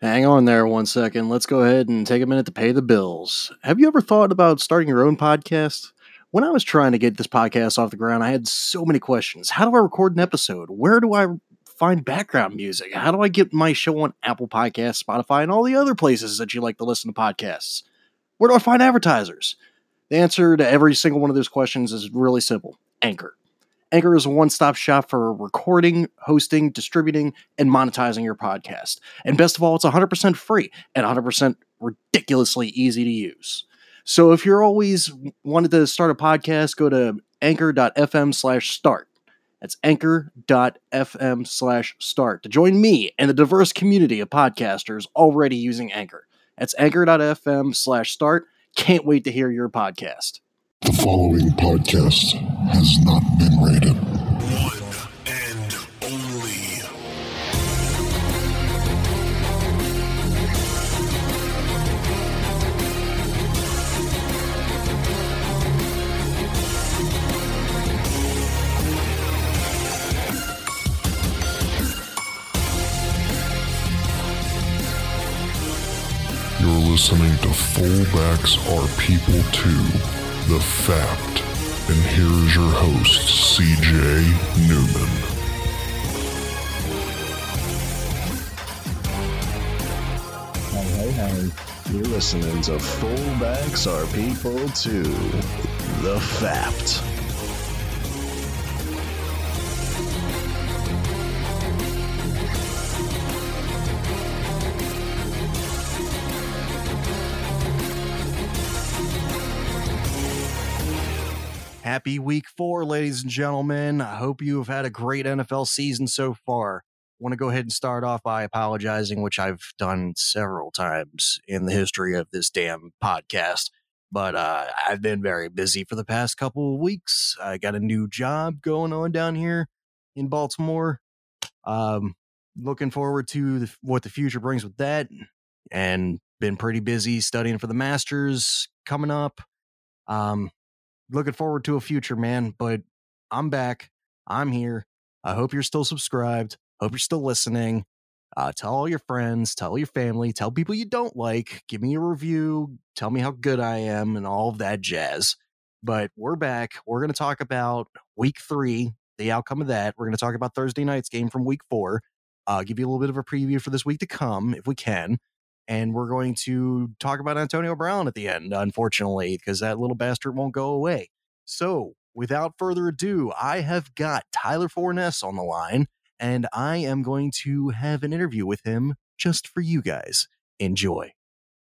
Hang on there one second. Let's go ahead and take a minute to pay the bills. Have you ever thought about starting your own podcast? When I was trying to get this podcast off the ground, I had so many questions. How do I record an episode? Where do I find background music? How do I get my show on Apple Podcasts, Spotify, and all the other places that you like to listen to podcasts? Where do I find advertisers? The answer to every single one of those questions is really simple Anchor. Anchor is a one stop shop for recording, hosting, distributing, and monetizing your podcast. And best of all, it's 100% free and 100% ridiculously easy to use. So if you're always wanted to start a podcast, go to anchor.fm slash start. That's anchor.fm slash start to join me and the diverse community of podcasters already using Anchor. That's anchor.fm slash start. Can't wait to hear your podcast. The following podcast has not been rated. One and only. You're listening to Fullbacks Are People Too, The Fact. And here's your host, CJ Newman. Hey, hey, hey. You're listening to Fullbacks Are People Too. The Fapt. Happy week four, ladies and gentlemen. I hope you have had a great NFL season so far. I want to go ahead and start off by apologizing, which I've done several times in the history of this damn podcast. But uh, I've been very busy for the past couple of weeks. I got a new job going on down here in Baltimore. Um, looking forward to the, what the future brings with that, and been pretty busy studying for the masters coming up. Um, looking forward to a future, man. But I'm back. I'm here. I hope you're still subscribed. Hope you're still listening. Uh, tell all your friends, tell your family, tell people you don't like. Give me a review. Tell me how good I am and all of that jazz. But we're back. We're going to talk about week three, the outcome of that. We're going to talk about Thursday night's game from week four. Uh, give you a little bit of a preview for this week to come, if we can. And we're going to talk about Antonio Brown at the end, unfortunately, because that little bastard won't go away. So, without further ado, I have got Tyler Forness on the line, and I am going to have an interview with him just for you guys. Enjoy.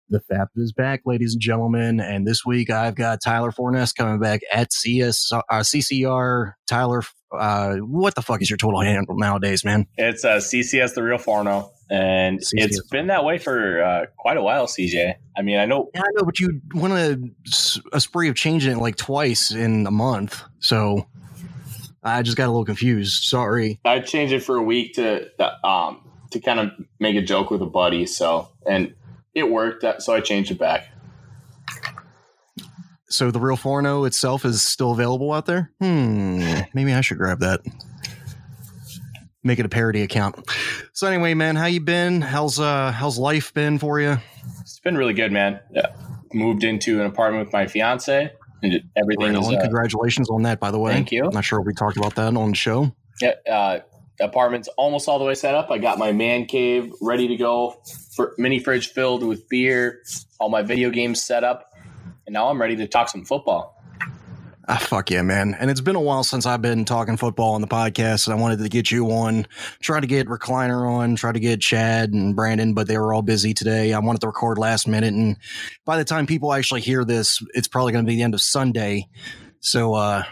The FAP is back, ladies and gentlemen, and this week I've got Tyler Forness coming back at CS, uh, CCR. Tyler, uh, what the fuck is your total handle nowadays, man? It's uh, CCS the real Forno, and CCS. it's been that way for uh, quite a while. CJ, I mean, I know Yeah, I know, but you went a, a spree of changing it like twice in a month, so I just got a little confused. Sorry. I changed it for a week to um to kind of make a joke with a buddy. So and it worked. So I changed it back. So the real Forno itself is still available out there. Hmm. Maybe I should grab that. Make it a parody account. So anyway, man, how you been? How's uh how's life been for you? It's been really good, man. Yeah. Moved into an apartment with my fiance, and everything Right is. Uh, Congratulations on that, by the way. Thank you. I'm not sure we talked about that on the show. yeah, uh, apartment's almost all the way set up. I got my man cave ready to go, for mini fridge filled with beer, all my video games set up, and now I'm ready to talk some football. Ah, fuck yeah, man. And it's been a while since I've been talking football on the podcast, and I wanted to get you on, try to get Recliner on, try to get Chad and Brandon, but they were all busy today. I wanted to record last minute, and by the time people actually hear this, it's probably going to be the end of Sunday. So uh,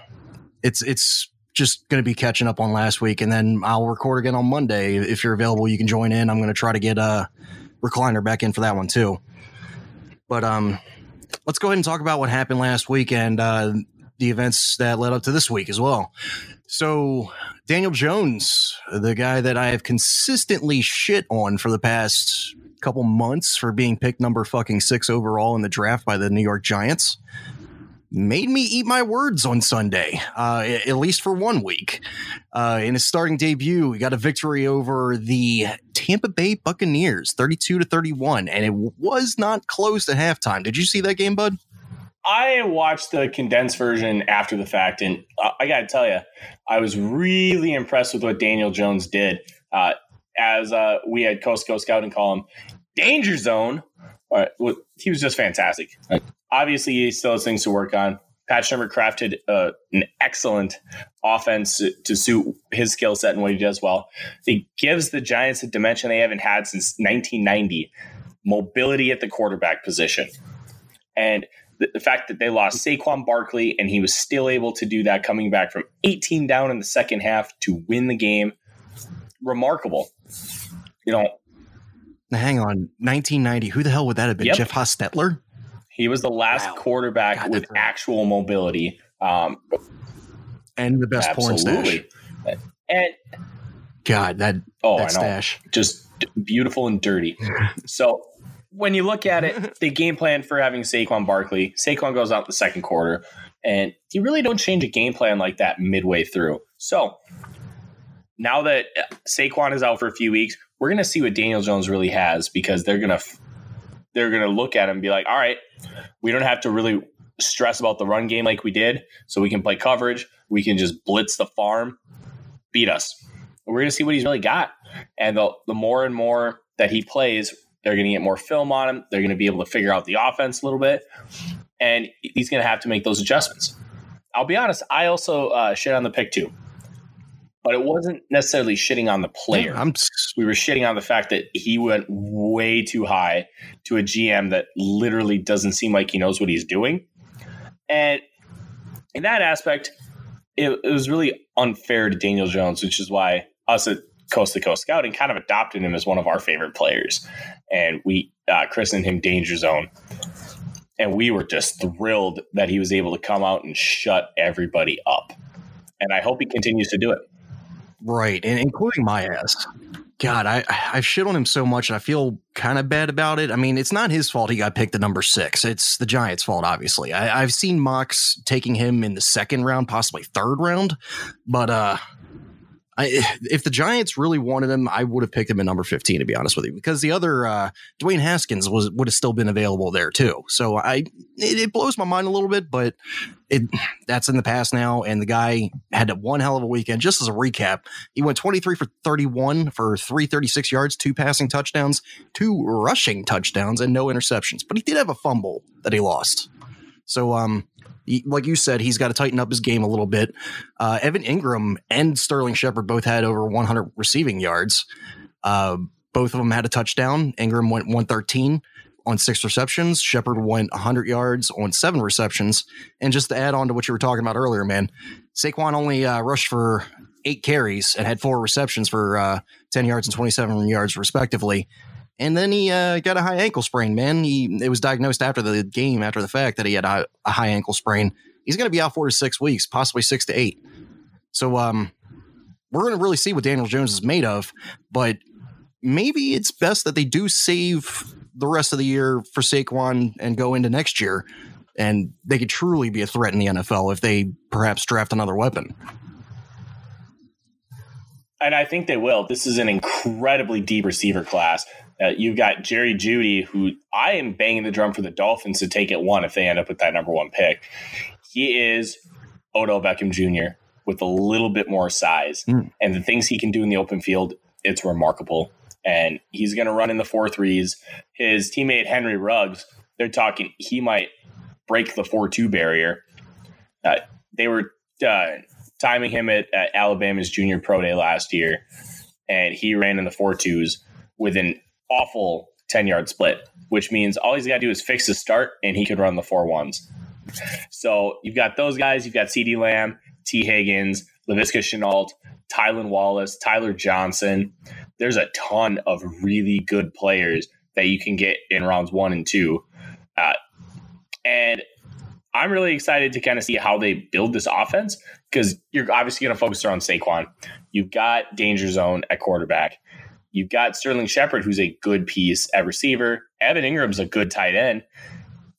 it's it's just going to be catching up on last week, and then I'll record again on Monday. If you're available, you can join in. I'm going to try to get uh, Recliner back in for that one too. But um, let's go ahead and talk about what happened last week and uh, the events that led up to this week as well. So, Daniel Jones, the guy that I have consistently shit on for the past couple months for being picked number fucking six overall in the draft by the New York Giants, made me eat my words on Sunday, uh, at least for one week. Uh, in his starting debut, he got a victory over the Tampa Bay Buccaneers, 32 to 31, and it was not close at halftime. Did you see that game, bud? I watched the condensed version after the fact, and I got to tell you, I was really impressed with what Daniel Jones did. Uh, as uh, we had Coast Coast Scouting call him, Danger Zone. All right, he was just fantastic. Obviously, he still has things to work on. Pat Shurmur crafted uh, an excellent offense to suit his skill set and what he does well. He gives the Giants a dimension they haven't had since 1990 mobility at the quarterback position. And the, the fact that they lost Saquon Barkley and he was still able to do that coming back from 18 down in the second half to win the game, remarkable. You know, hang on, 1990. Who the hell would that have been? Yep. Jeff Hostetler? He was the last wow. quarterback God, with actual mobility. Um, and the best absolutely. porn stash. And God, that oh, that stash just beautiful and dirty. so when you look at it, the game plan for having Saquon Barkley, Saquon goes out the second quarter, and you really don't change a game plan like that midway through. So now that uh, Saquon is out for a few weeks, we're going to see what Daniel Jones really has because they're going to they're going to look at him and be like, all right, we don't have to really stress about the run game like we did. So we can play coverage. We can just blitz the farm, beat us. We're going to see what he's really got. And the, the more and more that he plays, they're going to get more film on him. They're going to be able to figure out the offense a little bit. And he's going to have to make those adjustments. I'll be honest, I also uh, shit on the pick too but it wasn't necessarily shitting on the player. Yeah, we were shitting on the fact that he went way too high to a GM that literally doesn't seem like he knows what he's doing. And in that aspect, it, it was really unfair to Daniel Jones, which is why us at Coast to Coast Scouting kind of adopted him as one of our favorite players. And we uh, christened him Danger Zone. And we were just thrilled that he was able to come out and shut everybody up. And I hope he continues to do it. Right, and including my ass. God, I I've shit on him so much, and I feel kind of bad about it. I mean, it's not his fault he got picked at number six. It's the Giants' fault, obviously. I, I've seen mocks taking him in the second round, possibly third round, but uh, I, if the Giants really wanted him, I would have picked him at number 15, to be honest with you, because the other uh, Dwayne Haskins was would have still been available there too. So I it, it, blows my mind a little bit, but it that's in the past now. And the guy had one hell of a weekend. Just as a recap, he went 23 for 31 for 336 yards, two passing touchdowns, two rushing touchdowns, and no interceptions. But he did have a fumble that he lost. So um like you said, he's got to tighten up his game a little bit. Uh, Evan Engram and Sterling Shepard both had over 100 receiving yards. Uh, both of them had a touchdown. Engram went 113 on six receptions. Shepard went 100 yards on seven receptions. And just to add on to what you were talking about earlier, man, Saquon only uh, rushed for eight carries and had four receptions for uh, 10 yards and 27 yards, respectively and then he uh, got a high ankle sprain. Man, he it was diagnosed after the game, after the fact, that he had a, a high ankle sprain. He's going to be out four to six weeks, possibly six to eight. So, um, we're going to really see what Daniel Jones is made of. But maybe it's best that they do save the rest of the year for Saquon and go into next year, and they could truly be a threat in the NFL if they perhaps draft another weapon. And I think they will. This is an incredibly deep receiver class. Uh, you've got Jerry Jeudy, who I am banging the drum for the Dolphins to take it one if they end up with that number one pick. He is Odell Beckham Jr. with a little bit more size, mm. and the things he can do in the open field, it's remarkable. And he's going to run in the four threes. His teammate Henry Ruggs, they're talking he might break the four two barrier. Uh, they were uh, timing him at, at Alabama's junior pro day last year, and he ran in the four twos within awful 10 yard split, which means all he's got to do is fix his start and he could run the four ones. So you've got those guys. You've got CeeDee Lamb, Tee Higgins, Laviska Shenault, Tylan Wallace, Tyler Johnson. There's a ton of really good players that you can get in rounds one and two. Uh, and I'm really excited to kind of see how they build this offense because you're obviously going to focus around Saquon. You've got danger zone at quarterback. You've got Sterling Shepard, who's a good piece at receiver. Evan Engram's a good tight end.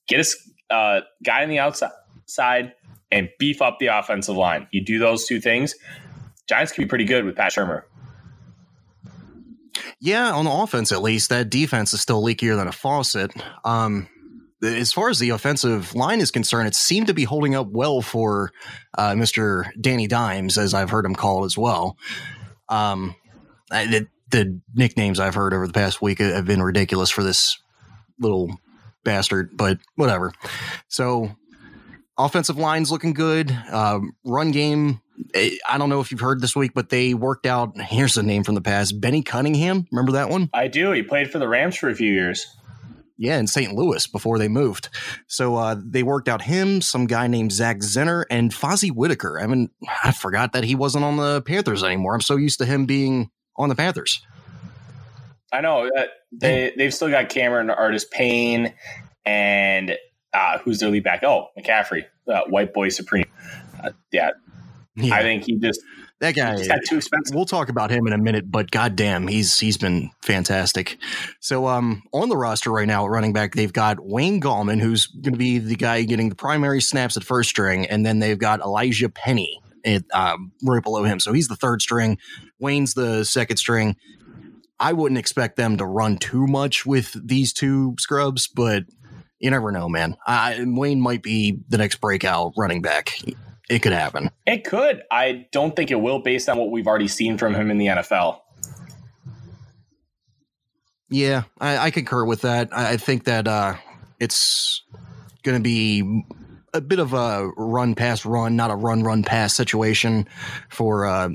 Get a uh, guy on the outside, and beef up the offensive line. You do those two things, Giants can be pretty good with Pat Shurmur. Yeah, on offense at least, that defense is still leakier than a faucet. Um, as far as the offensive line is concerned, it seemed to be holding up well for uh, Mr. Danny Dimes, as I've heard him called as well. Um, I, the, nicknames I've heard over the past week have been ridiculous for this little bastard, but whatever. So, offensive line's looking good. Um, run game, eh, I don't know if you've heard this week, but they worked out. Here's a name from the past Benny Cunningham. Remember that one? I do. He played for the Rams for a few years. Yeah, in St. Louis before they moved. So uh, they worked out him, some guy named Zach Zenner, and Fozzy Whittaker. I mean, I forgot that he wasn't on the Panthers anymore. I'm so used to him being on the Panthers. I know uh, they they've still got Cameron Artis Payne and uh, who's their lead back? Oh, McCaffrey, uh, white boy supreme. Uh, yeah. yeah, I think he just that guy got too expensive. We'll talk about him in a minute, but goddamn, he's he's been fantastic. So, um, on the roster right now at running back, they've got Wayne Gallman, who's going to be the guy getting the primary snaps at first string, and then they've got Elijah Penny at, um, right below him. So he's the third string. Wayne's the second string. I wouldn't expect them to run too much with these two scrubs, but you never know, man. I, Wayne might be the next breakout running back. It could happen. It could. I don't think it will, based on what we've already seen from him in the NFL. Yeah, I, I concur with that. I, I think that uh, it's going to be a bit of a run pass run, not a run run pass situation for uh,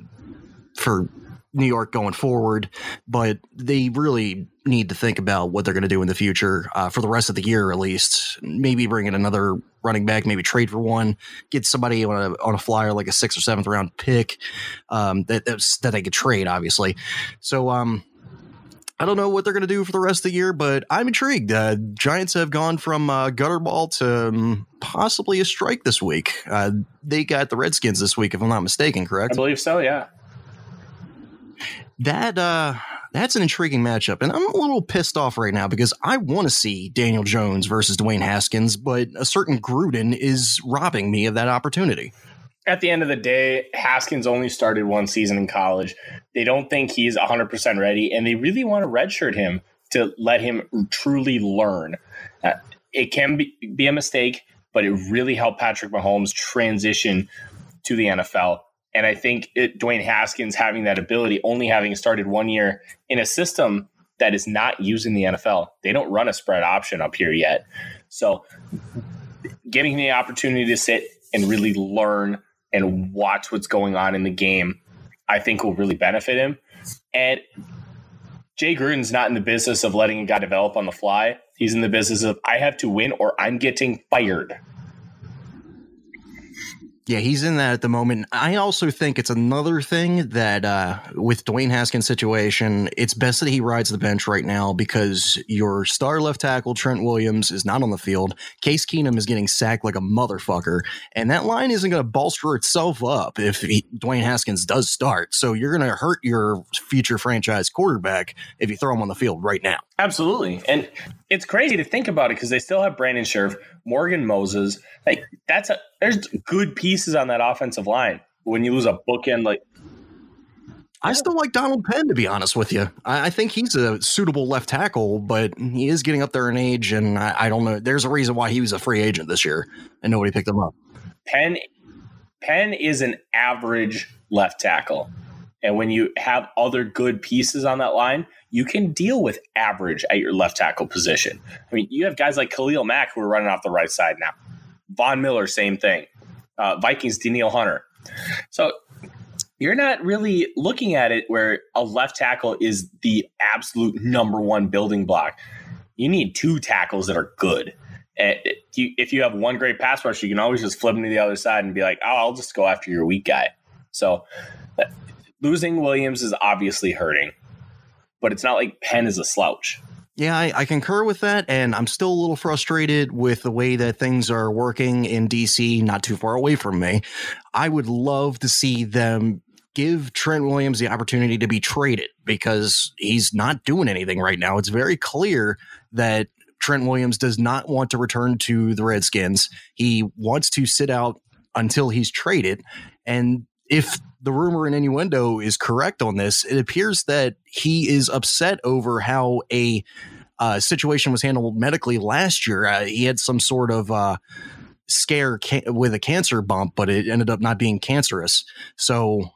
for New York going forward, but they really need to think about what they're going to do in the future uh, for the rest of the year, at least. Maybe bring in another running back, maybe trade for one, get somebody on a on a flyer like a sixth or seventh round pick um, that that they could trade, obviously. So, um, I don't know what they're going to do for the rest of the year, but I'm intrigued. Uh, Giants have gone from uh, gutter ball to um, possibly a strike this week. Uh, they got the Redskins this week, if I'm not mistaken, correct? I believe so. Yeah that uh that's an intriguing matchup. And I'm a little pissed off right now because I want to see Daniel Jones versus Dwayne Haskins, but a certain Gruden is robbing me of that opportunity. At the end of the day, Haskins only started one season in college. They don't think he's 100% ready, and they really want to redshirt him to let him truly learn. Uh, it can be, be a mistake, but it really helped Patrick Mahomes transition to the NFL. And I think it, Dwayne Haskins having that ability, only having started one year in a system that is not using the NFL. They don't run a spread option up here yet. So giving him the opportunity to sit and really learn and watch what's going on in the game, I think will really benefit him. And Jay Gruden's not in the business of letting a guy develop on the fly. He's in the business of I have to win or I'm getting fired. Yeah, he's in that at the moment. I also think it's another thing that uh, with Dwayne Haskins' situation, it's best that he rides the bench right now because your star left tackle Trent Williams is not on the field. Case Keenum is getting sacked like a motherfucker, and that line isn't going to bolster itself up if he, Dwayne Haskins does start. So you're going to hurt your future franchise quarterback if you throw him on the field right now. Absolutely, and it's crazy to think about it because they still have Brandon Scherff, Morgan Moses. Like that's a there's good pieces on that offensive line. When you lose a bookend like I still like Donald Penn, to be honest with you. I, I, think he's a suitable left tackle, but he is getting up there in age, and I, I, don't know. There's a reason why he was a free agent this year, and nobody picked him up. Penn, Penn is an average left tackle, and when you have other good pieces on that line, you can deal with average at your left tackle position. I mean, you have guys like Khalil Mack who are running off the right side now. Von Miller, same thing. Uh, Vikings, Danielle Hunter. So you're not really looking at it where a left tackle is the absolute number one building block. You need two tackles that are good. And if you have one great pass rush, you can always just flip them to the other side and be like, oh, I'll just go after your weak guy. So losing Williams is obviously hurting but it's not like Penn is a slouch. Yeah, I, I, concur with that, and I'm still a little frustrated with the way that things are working in DC, not too far away from me. I would love to see them give Trent Williams the opportunity to be traded because he's not doing anything right now. It's very clear that Trent Williams does not want to return to the Redskins. He wants to sit out until he's traded. And if the rumor and innuendo is correct on this, it appears that he is upset over how a uh, situation was handled medically last year. Uh, he had some sort of uh, scare ca- with a cancer bump, but it ended up not being cancerous. So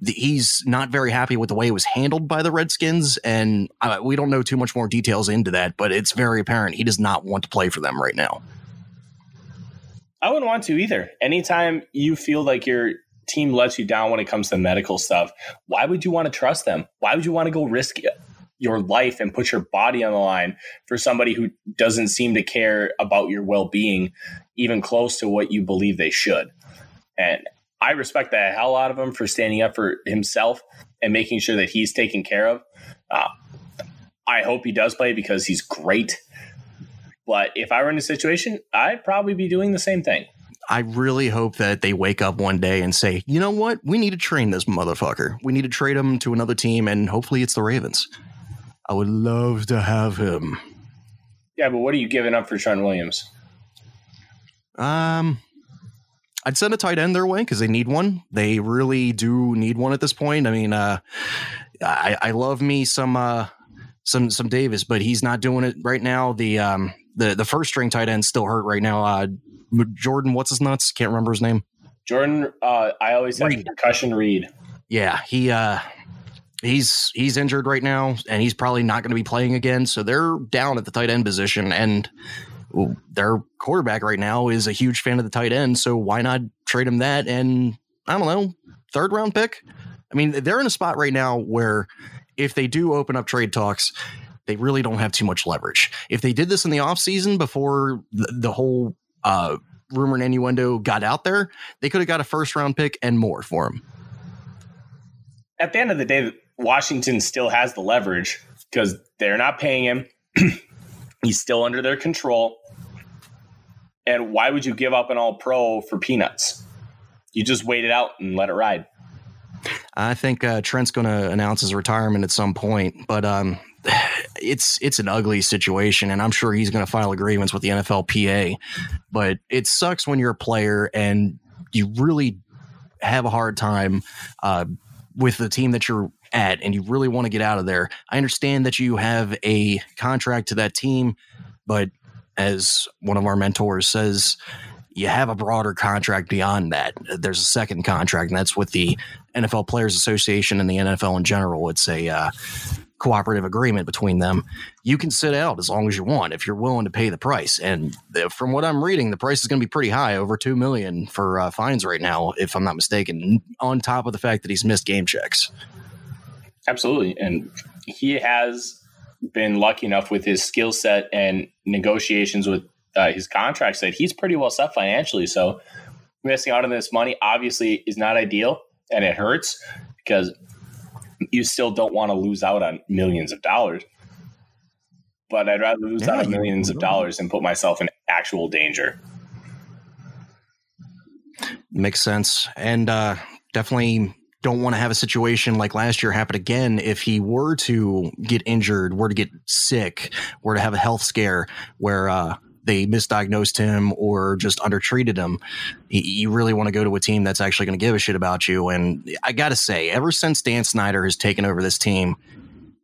the, he's not very happy with the way it was handled by the Redskins, and uh, we don't know too much more details into that. But it's very apparent he does not want to play for them right now. I wouldn't want to either. Anytime you feel like your team lets you down when it comes to medical stuff, why would you want to trust them? Why would you want to go risk your life and put your body on the line for somebody who doesn't seem to care about your well being, even close to what you believe they should? And I respect the hell out of him for standing up for himself and making sure that he's taken care of. Uh, I hope he does play because he's great. But if I were in a situation, I'd probably be doing the same thing. I really hope that they wake up one day and say, you know what? We need to train this motherfucker. We need to trade him to another team, and hopefully it's the Ravens. I would love to have him. Yeah, but what are you giving up for Trent Williams? Um, I'd send a tight end their way because they need one. They really do need one at this point. I mean, uh, I, I love me some uh, some some Davis, but he's not doing it right now. The um the the first string tight end still hurt right now. Uh, Jordan, what's his nuts? Can't remember his name. Jordan, uh, I always have Reed. concussion read. Yeah, he uh he's he's injured right now and he's probably not going to be playing again. So they're down at the tight end position and their quarterback right now is a huge fan of the tight end. So why not trade him that and I don't know, third round pick? I mean, they're in a spot right now where if they do open up trade talks, they really don't have too much leverage. If they did this in the offseason before the, the whole uh, rumor and innuendo got out there, they could have got a first round pick and more for him. At the end of the day, Washington still has the leverage because they're not paying him. He's still under their control. And why would you give up an all pro for peanuts? You just wait it out and let it ride. I think uh, Trent's going to announce his retirement at some point, but um, it's it's an ugly situation, and I'm sure he's going to file agreements with the NFLPA. But it sucks when you're a player and you really have a hard time uh, with the team that you're at, and you really want to get out of there. I understand that you have a contract to that team, but as one of our mentors says, you have a broader contract beyond that. There's a second contract, and that's with the NFL Players Association and the NFL in general. It's a uh, cooperative agreement between them. You can sit out as long as you want if you're willing to pay the price. And from what I'm reading, the price is going to be pretty high, over two million for uh, fines right now, if I'm not mistaken. On top of the fact that he's missed game checks. Absolutely. And he has been lucky enough with his skill set and negotiations with uh, his contracts that he's pretty well set financially. So missing out on this money obviously is not ideal and it hurts because you still don't want to lose out on millions of dollars. But I'd rather lose Yeah, out on millions of dollars than put myself in actual danger. Makes sense. And uh, definitely don't want to have a situation like last year happen again if he were to get injured, were to get sick, were to have a health scare where uh, they misdiagnosed him or just undertreated him. You really want to go to a team that's actually going to give a shit about you. And I got to say, ever since Dan Snyder has taken over this team,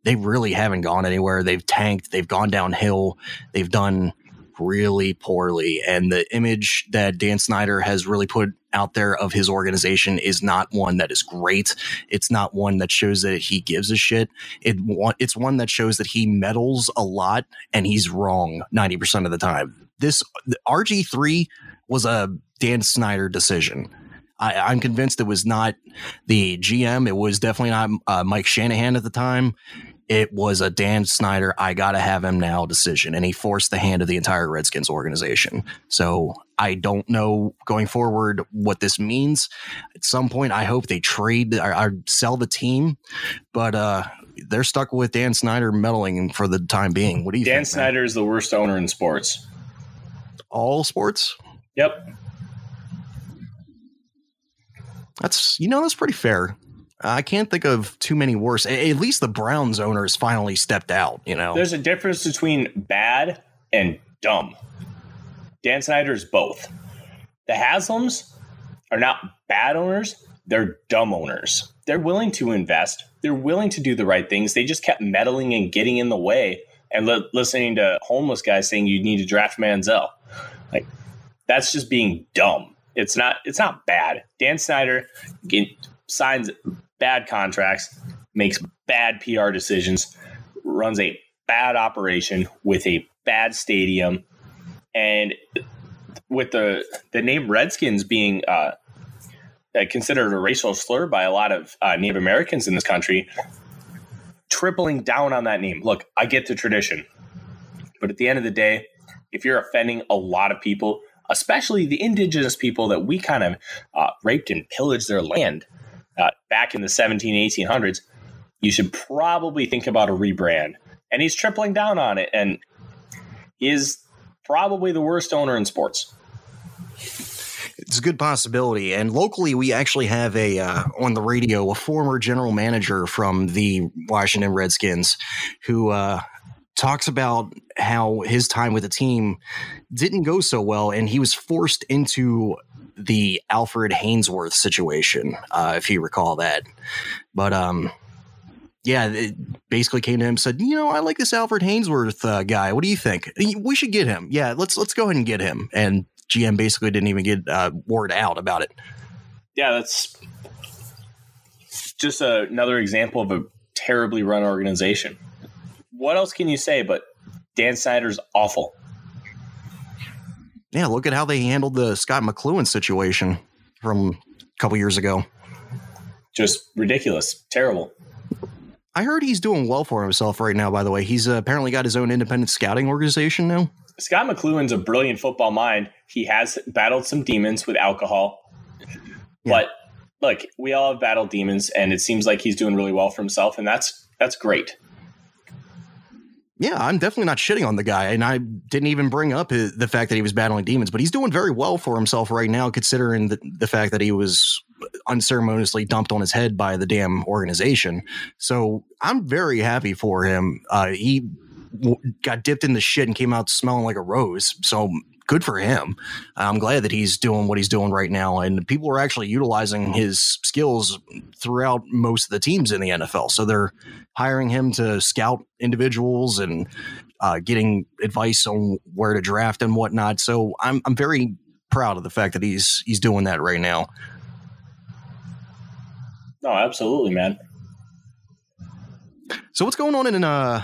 they really haven't gone anywhere. They've tanked, they've gone downhill, they've done really poorly. And the image that Dan Snyder has really put out there of his organization is not one that is great. It's not one that shows that he gives a shit. It it's one that shows that he meddles a lot and he's wrong 90% of the time. This RG3 was a Dan Snyder decision. I, I'm convinced it was not the GM. It was definitely not uh, Mike Shanahan at the time. It was a Dan Snyder, I got to have him now decision. And he forced the hand of the entire Redskins organization. So I don't know going forward what this means. At some point, I hope they trade or, or sell the team, but uh, they're stuck with Dan Snyder meddling for the time being. What do you Dan think? man? Snyder is the worst owner in sports. All sports? Yep. That's, you know, that's pretty fair. I can't think of too many worse. A- At least the Browns owners finally stepped out, you know? There's a difference between bad and dumb. Dan Snyder's both. The Haslams are not bad owners, they're dumb owners. They're willing to invest, they're willing to do the right things. They just kept meddling and getting in the way and li- listening to homeless guys saying you need to draft Manziel. Like that's just being dumb. It's not it's not bad. Dan Snyder signs bad contracts, makes bad PR decisions, runs a bad operation with a bad stadium, and with the the name Redskins being uh, considered a racial slur by a lot of uh, Native Americans in this country, tripling down on that name. Look, I get the tradition, but at the end of the day, if you're offending a lot of people, especially the indigenous people that we kind of uh, raped and pillaged their land uh, back in the 17, 1800s, you should probably think about a rebrand. And he's tripling down on it, and is probably the worst owner in sports. It's a good possibility. And locally, we actually have a uh, on the radio a former general manager from the Washington Redskins who uh, talks about how his time with the team didn't go so well, and he was forced into the Alfred Haynesworth situation, uh, if you recall that. But um, yeah, it basically came to him said, you know, I like this Alfred Haynesworth uh, guy. What do you think? We should get him. Yeah, let's let's go ahead and get him. And GM basically didn't even get uh, word out about it. Yeah, that's just another example of a terribly run organization. What else can you say? But Dan Snyder's awful. Yeah, look at how they handled the Scot McCloughan situation from a couple years ago. Just ridiculous, terrible. I heard he's doing well for himself right now. By the way, he's uh, apparently got his own independent scouting organization now. Scot McCloughan's a brilliant football mind. He has battled some demons with alcohol, yeah. but look, we all have battled demons, and it seems like he's doing really well for himself, and that's that's great. Yeah, I'm definitely not shitting on the guy, and I didn't even bring up the fact that he was battling demons, but he's doing very well for himself right now, considering the, the fact that he was unceremoniously dumped on his head by the damn organization. So I'm very happy for him. Uh, he w- got dipped in the shit and came out smelling like a rose. So good for him. I'm glad that he's doing what he's doing right now, and people are actually utilizing his skills throughout most of the teams in the NFL. So they're hiring him to scout individuals and uh, getting advice on where to draft and whatnot. So I'm I'm very proud of the fact that he's he's doing that right now. No, absolutely, man. So what's going on in uh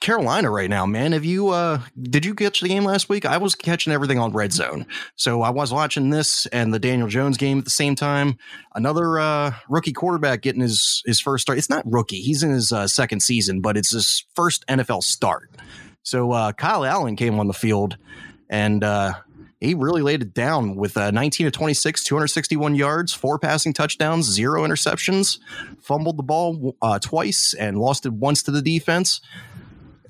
Carolina right now, man. Have you uh did you catch the game last week? I was catching everything on Red Zone. So I was watching this and the Daniel Jones game at the same time. Another uh rookie quarterback getting his his first start. It's not rookie. He's in his uh, second season, but it's his first NFL start. So uh Kyle Allen came on the field and uh he really laid it down with uh, 19 to 26, 261 yards, four passing touchdowns, zero interceptions, fumbled the ball uh, twice and lost it once to the defense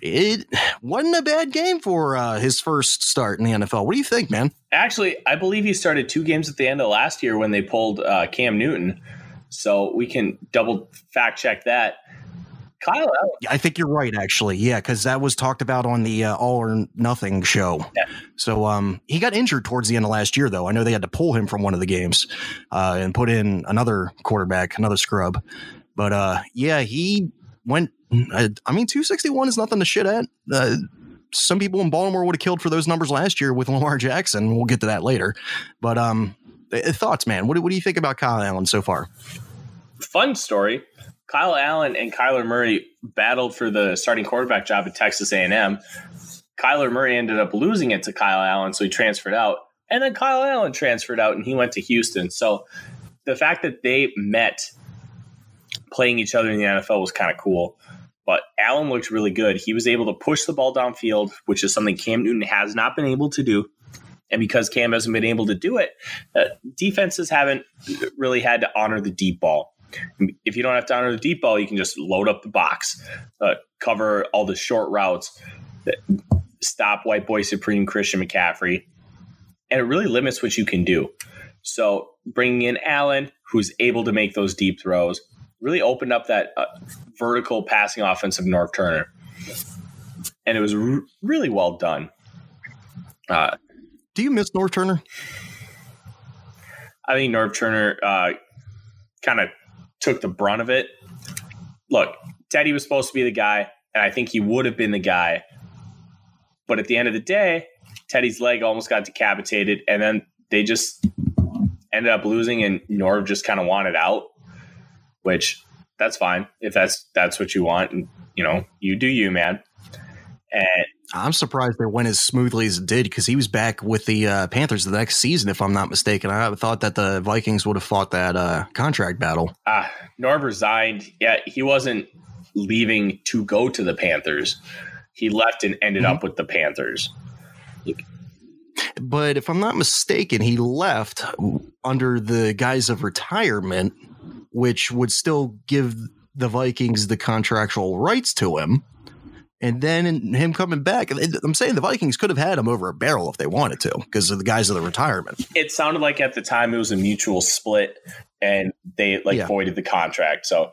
it wasn't a bad game for uh, his first start in the NFL. What do you think, man? Actually, I believe he started two games at the end of last year when they pulled uh, Cam Newton. So we can double fact check that. Kyle. I think you're right, actually. Yeah, because that was talked about on the uh, All or Nothing show. Yeah. So um, he got injured towards the end of last year, though. I know they had to pull him from one of the games uh, and put in another quarterback, another scrub. But uh, yeah, he went. I, I mean, 261 is nothing to shit at. Uh, some people in Baltimore would have killed for those numbers last year with Lamar Jackson. We'll get to that later. But um, thoughts, man. What, what do you think about Kyle Allen so far? Fun story. Kyle Allen and Kyler Murray battled for the starting quarterback job at Texas A&M. Kyler Murray ended up losing it to Kyle Allen, so he transferred out. And then Kyle Allen transferred out and he went to Houston. So the fact that they met playing each other in the NFL was kind of cool. But Allen looked really good. He was able to push the ball downfield, which is something Cam Newton has not been able to do. And because Cam hasn't been able to do it, uh, defenses haven't really had to honor the deep ball. If you don't have to honor the deep ball, you can just load up the box, uh, cover all the short routes, stop white boy supreme Christian McCaffrey, and it really limits what you can do. So bringing in Allen, who's able to make those deep throws, really opened up that uh, vertical passing offense of Norv Turner. And it was r- really well done. Uh, Do you miss Norv Turner? I think Norv Turner uh, kind of took the brunt of it. Look, Teddy was supposed to be the guy, and I think he would have been the guy. But at the end of the day, Teddy's leg almost got decapitated, and then they just ended up losing, and Norv just kind of wanted out, which that's fine if that's that's what you want, and you know you do you, man. And I'm surprised they went as smoothly as it did because he was back with the uh, Panthers the next season, if I'm not mistaken. I thought that the Vikings would have fought that uh, contract battle. uh, Norv resigned. Yeah, he wasn't leaving to go to the Panthers. He left and ended up with the Panthers. But if I'm not mistaken, he left under the guise of retirement, which would still give the Vikings the contractual rights to him. And then him coming back, I'm saying the Vikings could have had him over a barrel if they wanted to because of the guise of the retirement. It sounded like at the time it was a mutual split, and they like Yeah. voided the contract. So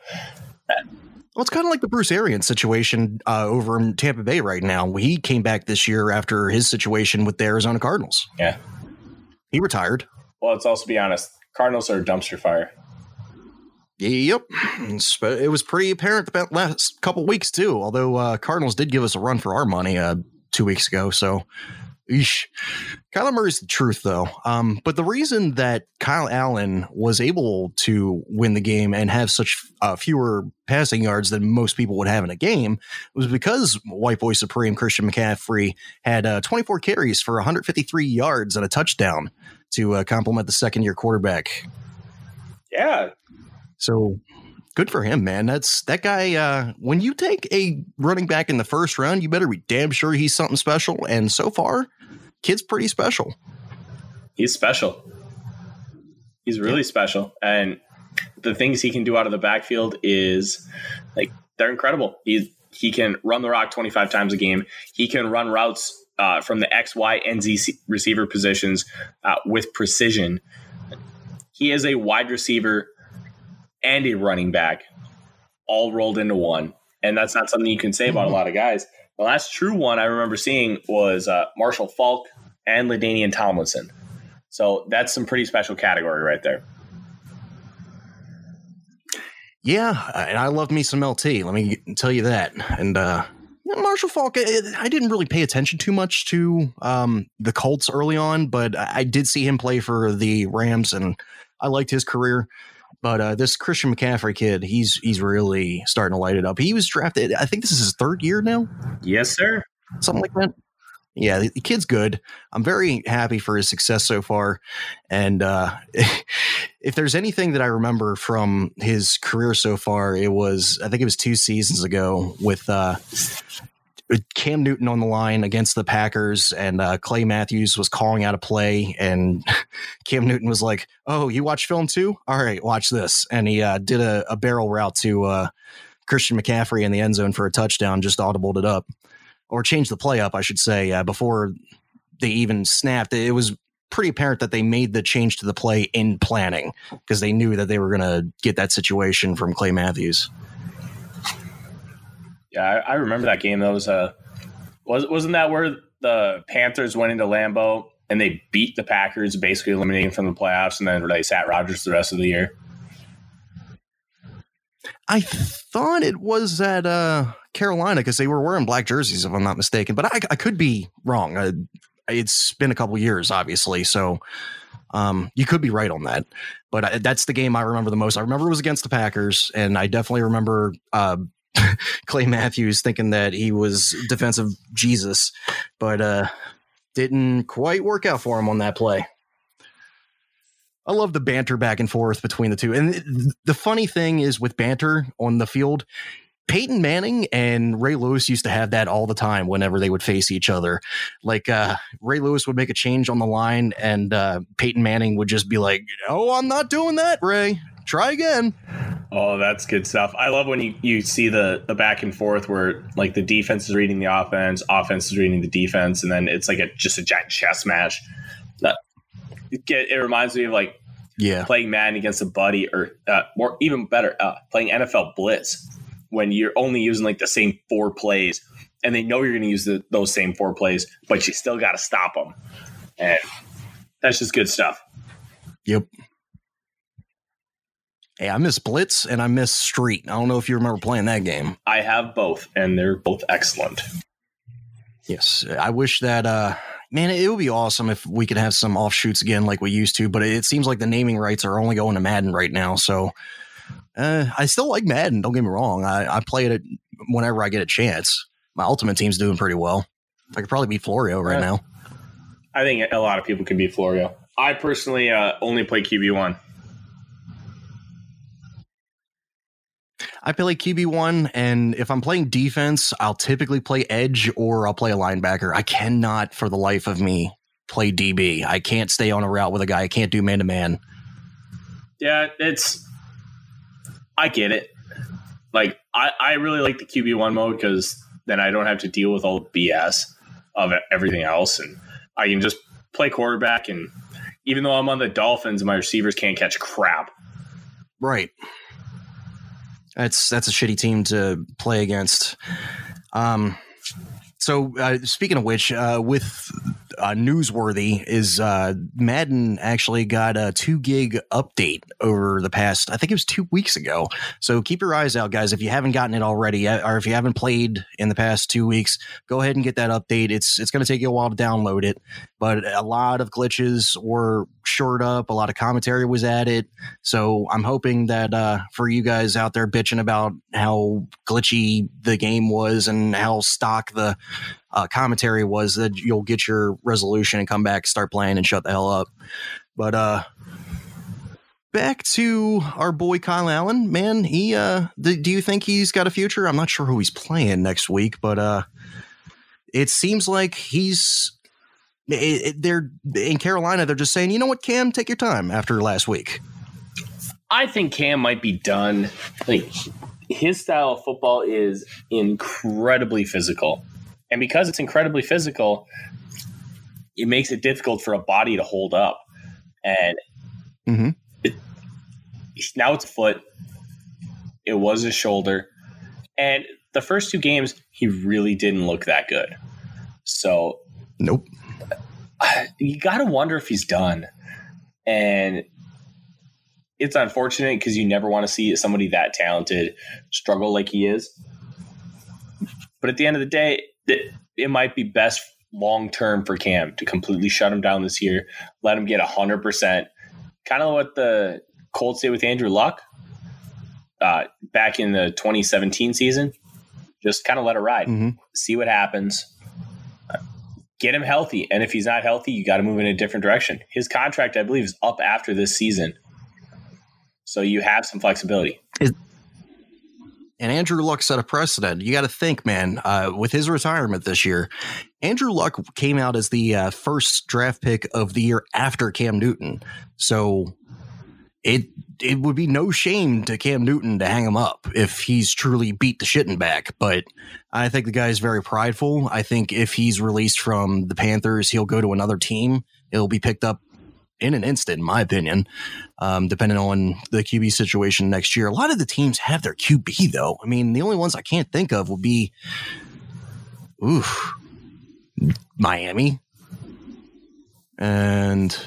Well, it's kind of like the Bruce Arians situation uh, over in Tampa Bay right now. He came back this year after his situation with the Arizona Cardinals. yeah. He retired. Well, let's also be honest. Cardinals are a dumpster fire. Yep, it was pretty apparent the last couple weeks too. Although uh, Cardinals did give us a run for our money uh, two weeks ago, so eesh. Kyler Murray's the truth though. Um, but the reason that Kyle Allen was able to win the game and have such uh, fewer passing yards than most people would have in a game was because White Boy Supreme Christian McCaffrey had uh, 24 carries for 153 yards and a touchdown to uh, complement the second year quarterback. Yeah. So good for him, man. That's that guy. Uh, when you take a running back in the first round, you better be damn sure he's something special. And so far, kid's pretty special. He's special. He's really special. And the things he can do out of the backfield is like they're incredible. He he can run the rock 25 times a game. He can run routes uh, from the X, Y, and Z receiver positions uh, with precision. He is a wide receiver and a running back all rolled into one. And that's not something you can say about a lot of guys. The last true one I remember seeing was uh, Marshall Faulk and LaDainian Tomlinson. So that's some pretty special category right there. Yeah, and I love me some LT. Let me tell you that. And uh, Marshall Faulk, I, I didn't really pay attention too much to um, the Colts early on, but I did see him play for the Rams, and I liked his career. But uh, this Christian McCaffrey kid, he's he's really starting to light it up. He was drafted. I think this is his third year now. Yes, sir. something like that. Yeah, the, kid's good. I'm very happy for his success so far. And uh, if there's anything that I remember from his career so far, it was I think it was two seasons ago with uh, with Cam Newton on the line against the Packers, and uh, Clay Matthews was calling out a play, and Cam Newton was like, "Oh, you watch film too? All right, watch this." And he uh, did a, a barrel route to uh, Christian McCaffrey in the end zone for a touchdown, just audibled it up or changed the play up, I should say, uh, before they even snapped. It was pretty apparent that they made the change to the play in planning because they knew that they were going to get that situation from Clay Matthews. Yeah, I, I remember that game. That was uh, was wasn't that where the Panthers went into Lambeau and they beat the Packers, basically eliminating from the playoffs, and then they sat Rodgers the rest of the year. I thought it was at uh, Carolina because they were wearing black jerseys, if I'm not mistaken, but I, I could be wrong. I, it's been a couple years, obviously, so um, you could be right on that. But I, that's the game I remember the most. I remember it was against the Packers, and I definitely remember uh, Clay Matthews thinking that he was defensive Jesus, but uh, didn't quite work out for him on that play. I love the banter back and forth between the two. And the funny thing is with banter on the field, Peyton Manning and Ray Lewis used to have that all the time whenever they would face each other. Like uh, Ray Lewis would make a change on the line, and uh, Peyton Manning would just be like, "Oh, I'm not doing that, Ray. Try again." Oh, that's good stuff. I love when you, you see the the back and forth where like the defense is reading the offense, offense is reading the defense, and then it's like a just a giant chess match. That it, get, it reminds me of like Yeah, playing Madden against a buddy, or uh, more even better, uh, playing NFL Blitz when you're only using like the same four plays and they know you're going to use the, those same four plays, but you still got to stop them. And that's just good stuff. Yep. Hey, I miss Blitz and I miss Street. I don't know if you remember playing that game. I have both, and they're both excellent. Yes, I wish that. uh Man, it would be awesome if we could have some offshoots again like we used to. But it seems like the naming rights are only going to Madden right now. So uh, I still like Madden. Don't get me wrong. I, I play it whenever I get a chance. My Ultimate Team's doing pretty well. I could probably beat Florio right Yeah. now. I think a lot of people can beat Florio. I personally uh, only play QB1. I play QB one, and if I'm playing defense, I'll typically play edge or I'll play a linebacker. I cannot, for the life of me, play DB. I can't stay on a route with a guy. I can't do man to man. Yeah, it's. I get it. Like, I, I really like the QB1 mode because then I don't have to deal with all the BS of everything else. And I can just play quarterback. And even though I'm on the Dolphins, my receivers can't catch crap. Right. That's that's a shitty team to play against. Um, so uh, speaking of which, uh, with uh, newsworthy is uh, Madden actually got a two gig update over the past. I think it was two weeks ago. So keep your eyes out, guys. If you haven't gotten it already, or if you haven't played in the past two weeks, go ahead and get that update. It's it's going to take you a while to download it, but a lot of glitches were shored up. A lot of commentary was added. So I'm hoping that uh, for you guys out there bitching about how glitchy the game was and how stock the uh, commentary was, that you'll get your resolution and come back, start playing, and shut the hell up. But uh, back to our boy Kyle Allen, man. He uh, th- do you think he's got a future? I'm not sure who he's playing next week, but uh, it seems like he's. It, it- they're in Carolina. They're just saying, you know what, Cam, take your time after last week. I think Cam might be done. Like his style of football is incredibly physical. And because it's incredibly physical, it makes it difficult for a body to hold up. And Mhm. Now it's foot. It was his shoulder. And the first two games, he really didn't look that good. So Nope. you got to wonder if he's done. And it's unfortunate because you never want to see somebody that talented struggle like he is. But at the end of the day, it, it might be best long term for Cam to completely shut him down this year, let him get 100%. Kind of what the Colts did with Andrew Luck uh, back in the 2017 season. Just kind of let it ride, Mhm. see what happens get him healthy. And if he's not healthy, you got to move in a different direction. His contract, I believe, is up after this season. So you have some flexibility. And Andrew Luck set a precedent. You got to think, man, uh, with his retirement this year, Andrew Luck came out as the uh, first draft pick of the year after Cam Newton. So it it would be no shame to Cam Newton to hang him up if he's truly beat the shitting back. But I think the guy is very prideful. I think if he's released from the Panthers, he'll go to another team. It'll be picked up in an instant, in my opinion, um, depending on the QB situation next year. A lot of the teams have their QB, though. I mean, the only ones I can't think of would be, oof, Miami. And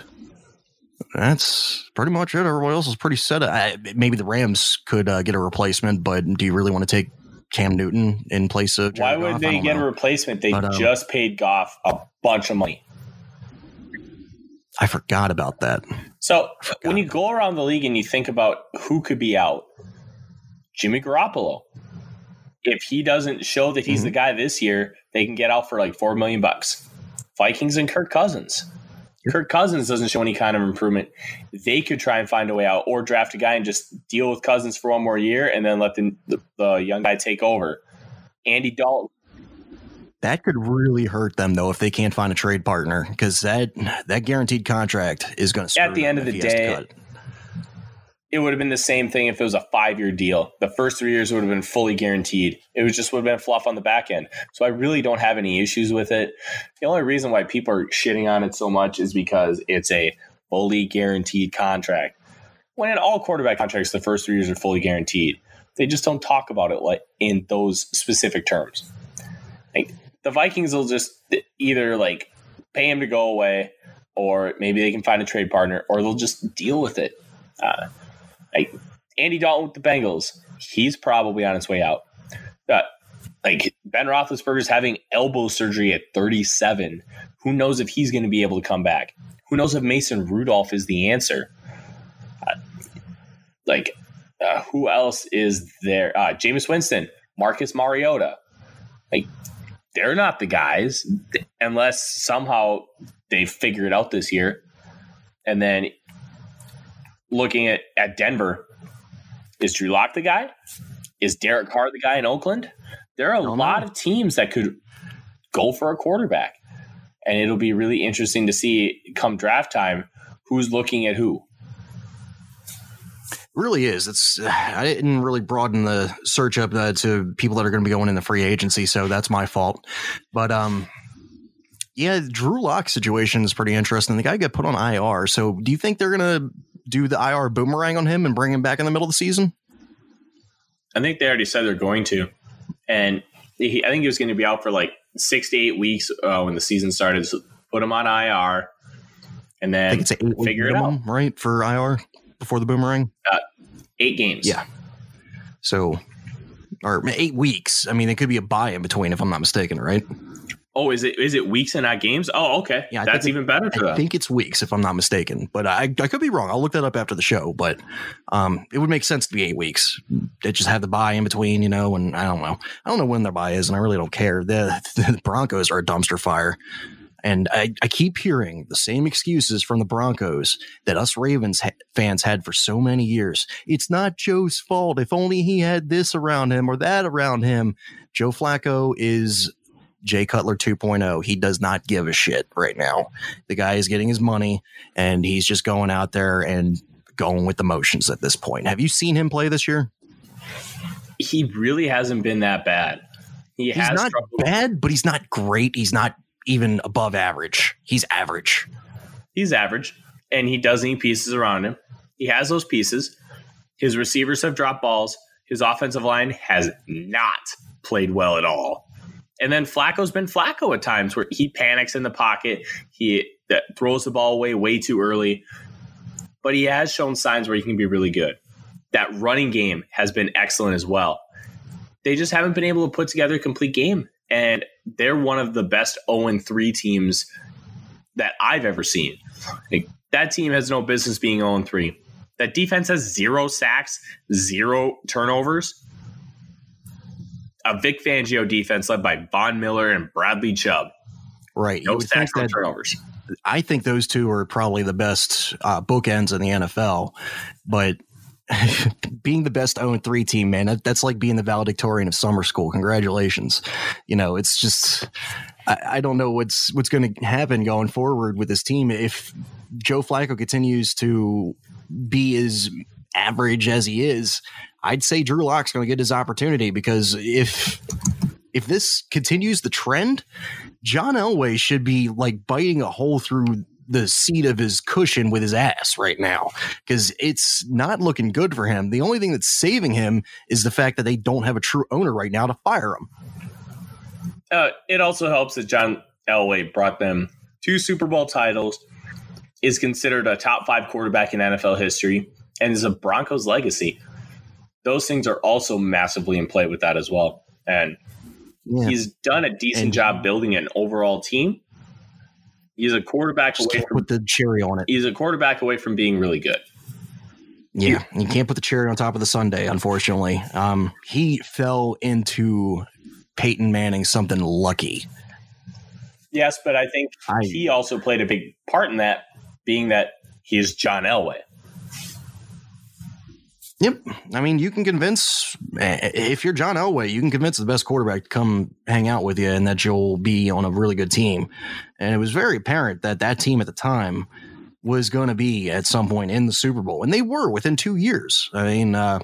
that's pretty much it. Everybody else is pretty set. I, maybe the Rams could uh, get a replacement, but do you really want to take Cam Newton in place of Why would Goff? They get know. a replacement? They But, um, just paid Goff a bunch of money. I forgot about that. So when you go around the league and you think about who could be out, Jimmy Garoppolo. If he doesn't show that he's the guy this year, they can get out for like four million bucks. Vikings and Kirk Cousins. Kirk Cousins doesn't show any kind of improvement. They could try and find a way out, or draft a guy and just deal with Cousins for one more year, and then let the the, the young guy take over. Andy Dalton. That could really hurt them though if they can't find a trade partner because that that guaranteed contract is going to. At the end of the day, it would have been the same thing if it was a five year deal. The first three years would have been fully guaranteed. It was just would have been fluff on the back end. So I really don't have any issues with it. The only reason why people are shitting on it so much is because it's a fully guaranteed contract. When in all quarterback contracts, the first three years are fully guaranteed. They just don't talk about it like in those specific terms. Like the Vikings will just either like pay him to go away, or maybe they can find a trade partner, or they'll just deal with it. Uh, like Andy Dalton with the Bengals, he's probably on his way out. Uh, like Ben Roethlisberger's having elbow surgery at 37. Who knows if he's going to be able to come back? Who knows if Mason Rudolph is the answer? Uh, like, uh, who else is there? Uh, Jameis Winston, Marcus Mariota. Like, they're not the guys unless somehow they figure it out this year. And then looking at, at Denver, is Drew Lock the guy? Is Derek Carr the guy in Oakland? There are a lot know. of teams that could go for a quarterback. And it'll be really interesting to see come draft time who's looking at who. really is. It's I didn't really broaden the search up uh, to people that are going to be going in the free agency, so that's my fault. But um, yeah, Drew Lock situation is pretty interesting. The guy got put on IR. So do you think they're going to do the IR boomerang on him and bring him back in the middle of the season? I think they already said they're going to, and he, I think he was going to be out for like six to eight weeks uh, when the season started. So put him on IR, and then it's eight figure it out right for IR before the boomerang. Uh, eight games. Yeah. So, or eight weeks. I mean, it could be a bye in between, if I'm not mistaken, right? Oh, is it is it weeks and not games? Oh, okay. Yeah, that's even better. I think it's weeks if I'm not mistaken, but I, I could be wrong. I'll look that up after the show. But um, it would make sense to be eight weeks. They just have the bye in between, you know. And I don't know. I don't know when their bye is, and I really don't care. The, the Broncos are a dumpster fire. And I, I, keep hearing the same excuses from the Broncos that us Ravens ha- fans had for so many years. It's not Joe's fault. If only he had this around him or that around him. Joe Flacco is Jay Cutler 2.0. He does not give a shit right now. The guy is getting his money and he's just going out there and going with the motions at this point. Have you seen him play this year? He really hasn't been that bad. He he's not struggled. bad, but he's not great. He's not even above average. He's average. He's average, and he does need pieces around him. He has those pieces. His receivers have dropped balls. His offensive line has not played well at all. And then Flacco's been Flacco at times where he panics in the pocket. He throws the ball away way too early. But he has shown signs where he can be really good. That running game has been excellent as well. They just haven't been able to put together a complete game. And they're one of the best 0 3 teams that I've ever seen. Like, that team has no business being 0 3. That defense has zero sacks, zero turnovers a Vic Fangio defense led by Von Miller and Bradley Chubb. Right. No sacks, no turnovers. I think those two are probably the best uh, bookends in the NFL. But being the best 0 3 team, man, that, that's like being the valedictorian of summer school. Congratulations. You know, it's just, I, I don't know what's what's going to happen going forward with this team if Joe Flacco continues to be as average as he is. I'd say Drew Lock's going to get his opportunity because if if this continues the trend, John Elway should be like biting a hole through the seat of his cushion with his ass right now because it's not looking good for him. The only thing that's saving him is the fact that they don't have a true owner right now to fire him. Uh, it also helps that John Elway brought them two Super Bowl titles, is considered a top five quarterback in NFL history, and is a Broncos legacy those things are also massively in play with that as well. And yeah. he's done a decent and, job building an overall team. He's a quarterback away from put the cherry on it. He's a quarterback away from being really good. Yeah, you can't put the cherry on top of the sundae, unfortunately. Um, he fell into Peyton Manning something lucky. Yes, but I think I, he also played a big part in that, being that he's John Elway. Yep. I mean, you can convince if you're John Elway, you can convince the best quarterback to come hang out with you and that you'll be on a really good team. And it was very apparent that that team at the time was going to be at some point in the Super Bowl, and they were within two years. I mean, uh,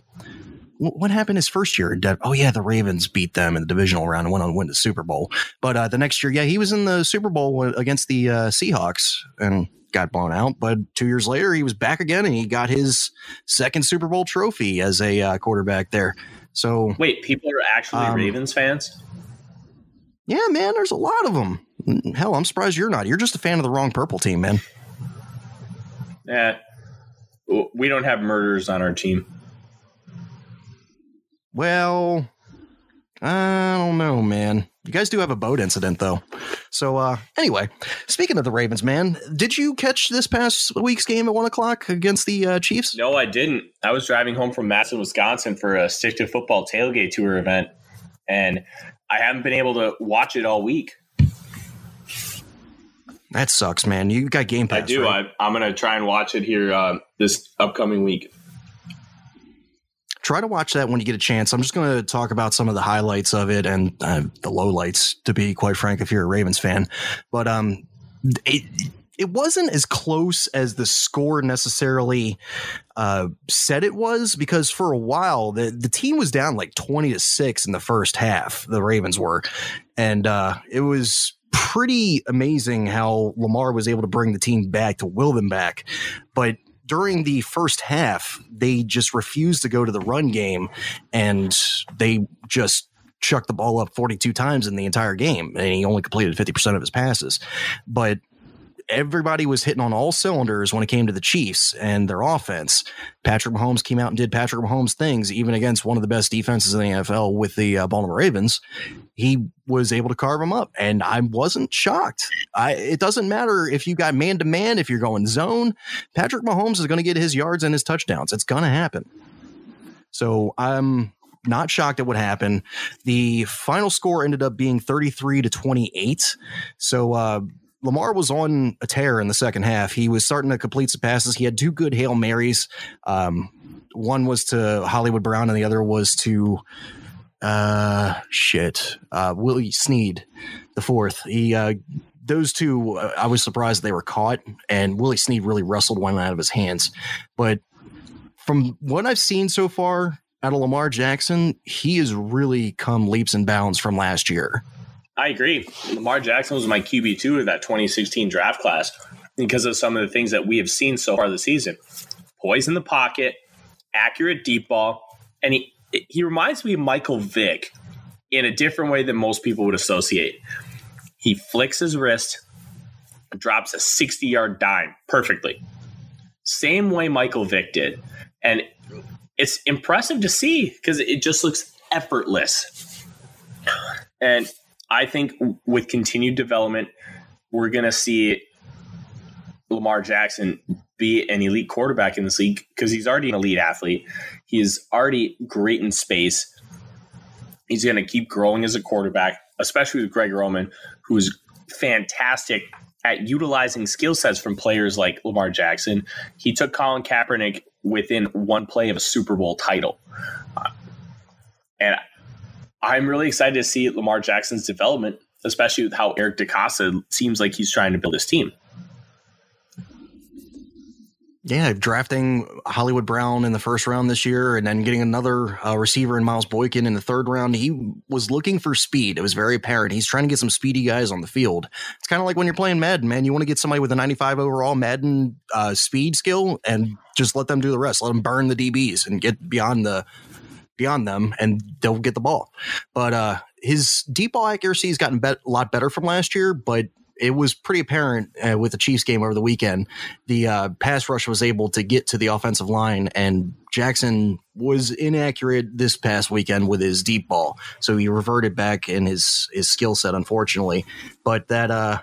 what happened his first year? Oh yeah, the Ravens beat them in the divisional round and went on to win the Super Bowl. But uh, the next year, yeah, he was in the Super Bowl against the uh, Seahawks, and got blown out. But two years later, he was back again and he got his second Super Bowl trophy as a uh, quarterback there. So wait, people are actually um, Ravens fans. Yeah, man, there's a lot of them. Hell, I'm surprised you're not. You're just a fan of the wrong purple team, man. Yeah, we don't have murders on our team. Well, I don't know, man. You guys do have a boat incident, though. So, uh, anyway, speaking of the Ravens, man, did you catch this past week's game at one o'clock against the uh, Chiefs? No, I didn't. I was driving home from Madison, Wisconsin for a stick to football tailgate tour event, and I haven't been able to watch it all week. That sucks, man. You got Game Pass. I do. Right? I, am going to try and watch it here uh, this upcoming week. Try to watch that when you get a chance. I'm just going to talk about some of the highlights of it and uh, the lowlights, to be quite frank, if you're a Ravens fan. But um, it it wasn't as close as the score necessarily uh, said it was because for a while the the team was down like 20 to 6 in the first half the Ravens were and uh, it was pretty amazing how Lamar was able to bring the team back to will them back. But during the first half, they just refused to go to the run game and they just chucked the ball up 42 times in the entire game and he only completed 50% of his passes. But everybody was hitting on all cylinders when it came to the Chiefs and their offense. Patrick Mahomes came out and did Patrick Mahomes things, even against one of the best defenses in the NFL with the uh, Baltimore Ravens. He was able to carve them up, and I wasn't shocked. I, it doesn't matter if you got man to man, if you're going zone. Patrick Mahomes is going to get his yards and his touchdowns. It's going to happen. So I'm not shocked at what happened. The final score ended up being 33 to 28. So uh, Lamar was on a tear in the second half. He was starting to complete some passes. He had two good Hail Marys. Um, one was to Hollywood Brown and the other was to uh shit. Uh Willie Snead, the fourth. He uh those two uh, I was surprised they were caught and Willie Snead really wrestled one out of his hands. But from what I've seen so far out of Lamar Jackson, he has really come leaps and bounds from last year. I agree. Lamar Jackson was my QB two of that 2016 draft class because of some of the things that we have seen so far this season. Poise in the pocket, accurate deep ball, and he he reminds me of Michael Vick in a different way than most people would associate. He flicks his wrist, drops a 60 yard dime perfectly. Same way Michael Vick did. And it's impressive to see because it just looks effortless. And I think with continued development, we're going to see Lamar Jackson be an elite quarterback in this league because he's already an elite athlete. He's already great in space. He's going to keep growing as a quarterback, especially with Greg Roman, who's fantastic at utilizing skill sets from players like Lamar Jackson. He took Colin Kaepernick within one play of a Super Bowl title. Uh, and I'm really excited to see Lamar Jackson's development, especially with how Eric DeCosta seems like he's trying to build his team. Yeah, drafting Hollywood Brown in the first round this year and then getting another uh, receiver in Miles Boykin in the third round. He was looking for speed. It was very apparent. He's trying to get some speedy guys on the field. It's kind of like when you're playing Madden, man. You want to get somebody with a 95 overall Madden uh, speed skill and just let them do the rest. Let them burn the DBs and get beyond the beyond them and they'll get the ball. But uh, his deep ball accuracy has gotten a lot better from last year, but it was pretty apparent uh, with the Chiefs game over the weekend. The uh, pass rush was able to get to the offensive line, and Jackson was inaccurate this past weekend with his deep ball. So he reverted back in his his skill set, unfortunately. But that uh,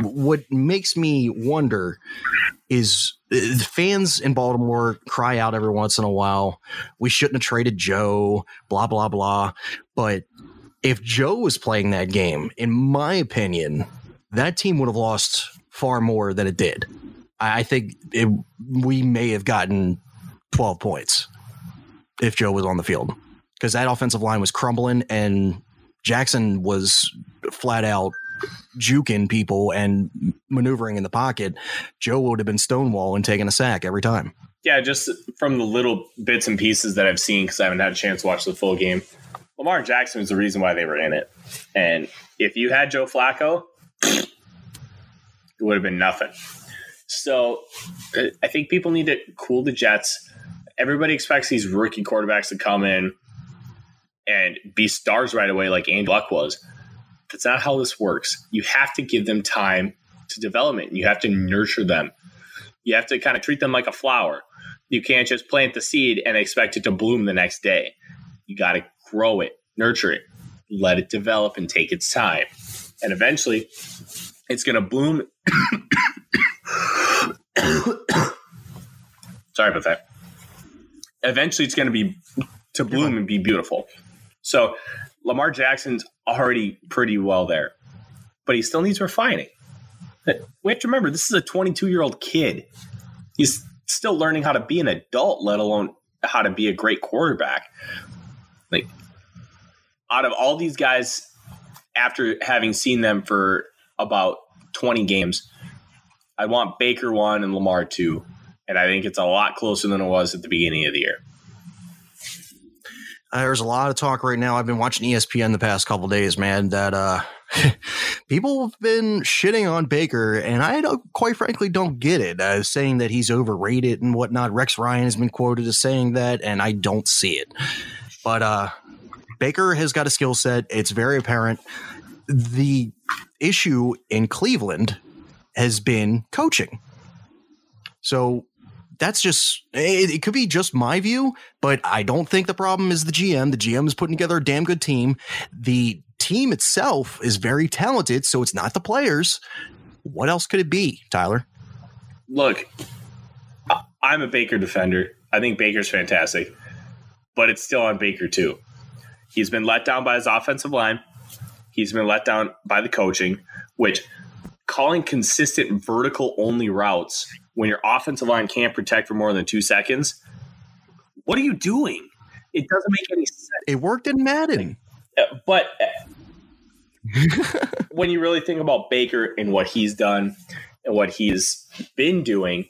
what makes me wonder is uh, fans in Baltimore cry out every once in a while, we shouldn't have traded Joe, blah, blah, blah. But if Joe was playing that game, in my opinion, that team would have lost far more than it did. I think it, we may have gotten 12 points if Joe was on the field because that offensive line was crumbling and Jackson was flat out juking people and maneuvering in the pocket, Joe would have been stonewall and taking a sack every time. Yeah, just from the little bits and pieces that I've seen because I haven't had a chance to watch the full game. Lamar Jackson was the reason why they were in it. And if you had Joe Flacco, it would have been nothing. So I think people need to cool the Jets. Everybody expects these rookie quarterbacks to come in and be stars right away, like Andrew Luck was. That's not how this works. You have to give them time to development. You have to nurture them. You have to kind of treat them like a flower. You can't just plant the seed and expect it to bloom the next day. You got to grow it, nurture it, let it develop and take its time. And eventually, it's going to bloom. Sorry about that. Eventually, it's going to be to bloom and be beautiful. So, Lamar Jackson's already pretty well there, but he still needs refining. We have to remember this is a 22 year old kid. He's still learning how to be an adult, let alone how to be a great quarterback. Like, out of all these guys, after having seen them for about 20 games, I want Baker one and Lamar two. And I think it's a lot closer than it was at the beginning of the year. Uh, there's a lot of talk right now. I've been watching ESPN the past couple days, man, that uh, people have been shitting on Baker, and I quite frankly don't get it. Uh, saying that he's overrated and whatnot. Rex Ryan has been quoted as saying that, and I don't see it. But uh, Baker has got a skill set. It's very apparent. The issue in Cleveland has been coaching. So that's just it, it, could be just my view, but I don't think the problem is the GM. The GM is putting together a damn good team. The team itself is very talented, so it's not the players. What else could it be, Tyler? Look, I'm a Baker defender. I think Baker's fantastic, but it's still on Baker too. He's been let down by his offensive line. He's been let down by the coaching, which calling consistent vertical only routes when your offensive line can't protect for more than two seconds, what are you doing? It doesn't make any sense. It worked in Madden. But uh, when you really think about Baker and what he's done and what he's been doing,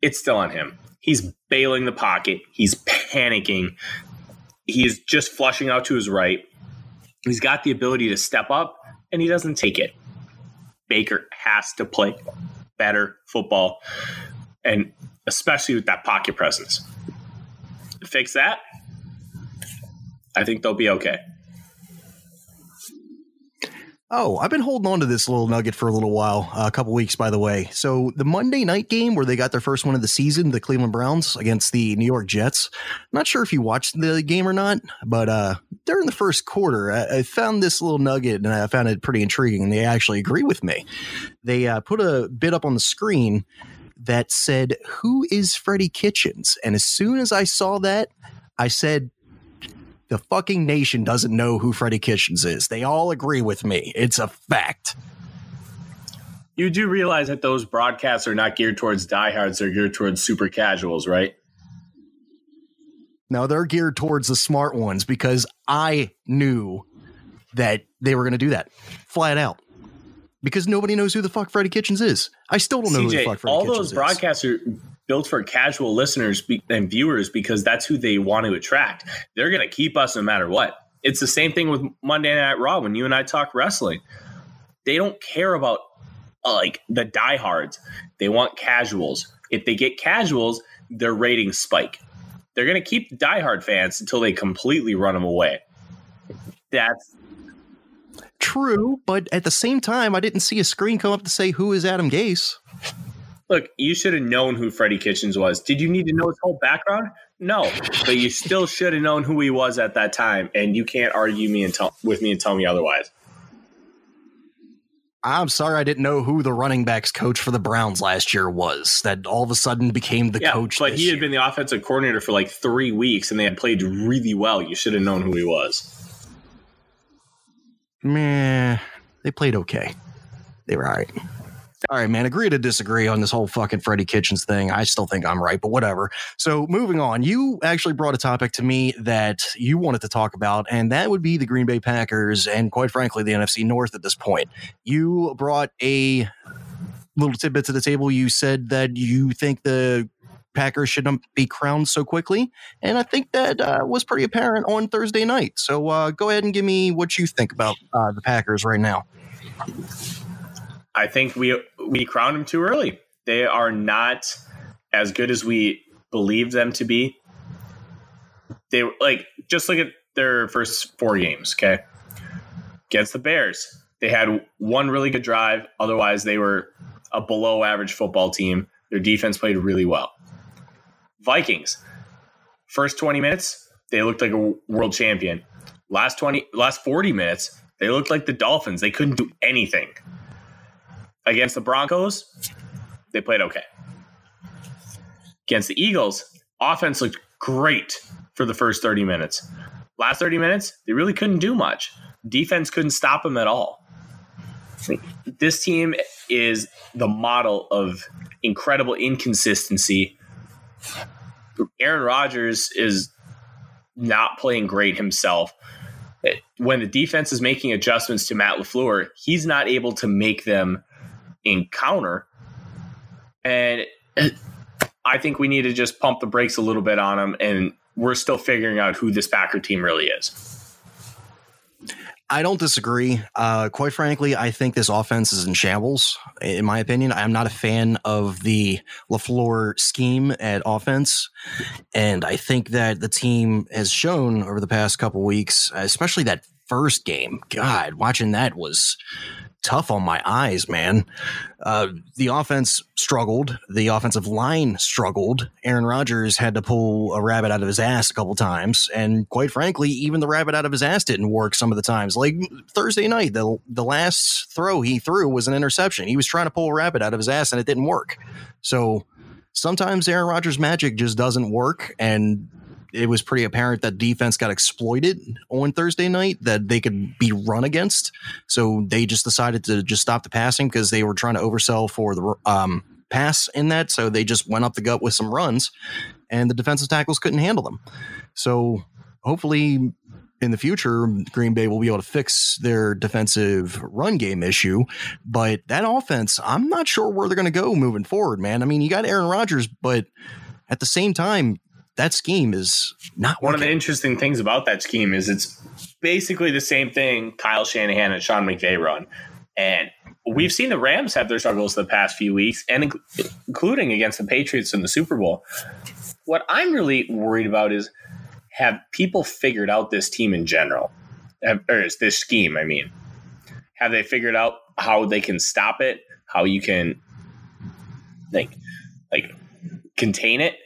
it's still on him. He's bailing the pocket. He's panicking. He's just flushing out to his right. He's got the ability to step up, and he doesn't take it. Baker has to play better football, and especially with that pocket presence. Fix that, I think they'll be okay. Oh, I've been holding on to this little nugget for a little while, uh, a couple weeks, by the way. So the Monday night game where they got their first one of the season, the Cleveland Browns against the New York Jets. not sure if you watched the game or not, but uh, during the first quarter, I, I, found this little nugget and I found it pretty intriguing. And they actually agree with me. They uh, put a bit up on the screen that said, "Who is Freddie Kitchens?" And as soon as I saw that, I said, the fucking nation doesn't know who Freddie Kitchens is. They all agree with me. It's a fact. You do realize that those broadcasts are not geared towards diehards, they're geared towards super casuals, right? No, they're geared towards the smart ones because I knew that they were going to do that flat out. Because nobody knows who the fuck Freddie Kitchens is. I still don't CJ, know who the fuck Freddie all Kitchens those is. Built for casual listeners and viewers because that's who they want to attract. They're going to keep us no matter what. It's the same thing with Monday Night Raw when you and I talk wrestling. They don't care about uh, like the diehards. They want casuals. If they get casuals, their ratings spike. They're going to keep the diehard fans until they completely run them away. That's true, but at the same time, I didn't see a screen come up to say who is Adam Gase. Look, you should have known who Freddie Kitchens was. Did you need to know his whole background? No, but you still should have known who he was at that time, and you can't argue me and tell with me and tell me otherwise. I'm sorry I didn't know who the running backs coach for the Browns last year was. That all of a sudden became the yeah, coach. But he had year. been the offensive coordinator for like three weeks, and they had played really well. You should have known who he was. Meh, they played okay. They were all right. All right, man. Agree to disagree on this whole fucking Freddie Kitchens thing. I still think I'm right, but whatever. So, moving on, you actually brought a topic to me that you wanted to talk about, and that would be the Green Bay Packers and, quite frankly, the NFC North at this point. You brought a little tidbit to the table. You said that you think the Packers shouldn't be crowned so quickly, and I think that uh, was pretty apparent on Thursday night. So, uh, go ahead and give me what you think about uh, the Packers right now. I think we we crowned them too early. They are not as good as we believe them to be. They like just look at their first four games. Okay, against the Bears, they had one really good drive. Otherwise, they were a below average football team. Their defense played really well. Vikings, first 20 minutes, they looked like a world champion. Last 20, last 40 minutes, they looked like the Dolphins. They couldn't do anything. Against the Broncos, they played okay. Against the Eagles, offense looked great for the first 30 minutes. Last 30 minutes, they really couldn't do much. Defense couldn't stop them at all. This team is the model of incredible inconsistency. Aaron Rodgers is not playing great himself. When the defense is making adjustments to Matt LaFleur, he's not able to make them encounter. And I think we need to just pump the brakes a little bit on him. And we're still figuring out who this Packer team really is. I don't disagree. Uh, quite frankly, I think this offense is in shambles. In my opinion, I'm not a fan of the Lafleur scheme at offense, and I think that the team has shown over the past couple weeks, especially that first game. God, watching that was tough on my eyes, man. Uh, the offense struggled. The offensive line struggled. Aaron Rodgers had to pull a rabbit out of his ass a couple times, and quite frankly, even the rabbit out of his ass didn't work some of the times. Like Thursday night, the the last throw he threw was an interception. He was trying to pull a rabbit out of his ass, and it didn't work. So sometimes Aaron Rodgers' magic just doesn't work, and it was pretty apparent that defense got exploited on Thursday night that they could be run against. So they just decided to just stop the passing because they were trying to oversell for the um, pass in that. So they just went up the gut with some runs, and the defensive tackles couldn't handle them. So hopefully. In the future, Green Bay will be able to fix their defensive run game issue. But that offense, I'm not sure where they're going to go moving forward, man. I mean, you got Aaron Rodgers, but at the same time, that scheme is not One working. of the interesting things about that scheme is it's basically the same thing Kyle Shanahan and Sean McVay run. And we've seen the Rams have their struggles the past few weeks, and including against the Patriots in the Super Bowl. What I'm really worried about is have people figured out this team in general, Have- or is this scheme? I mean, have they figured out how they can stop it? How you can like like contain it?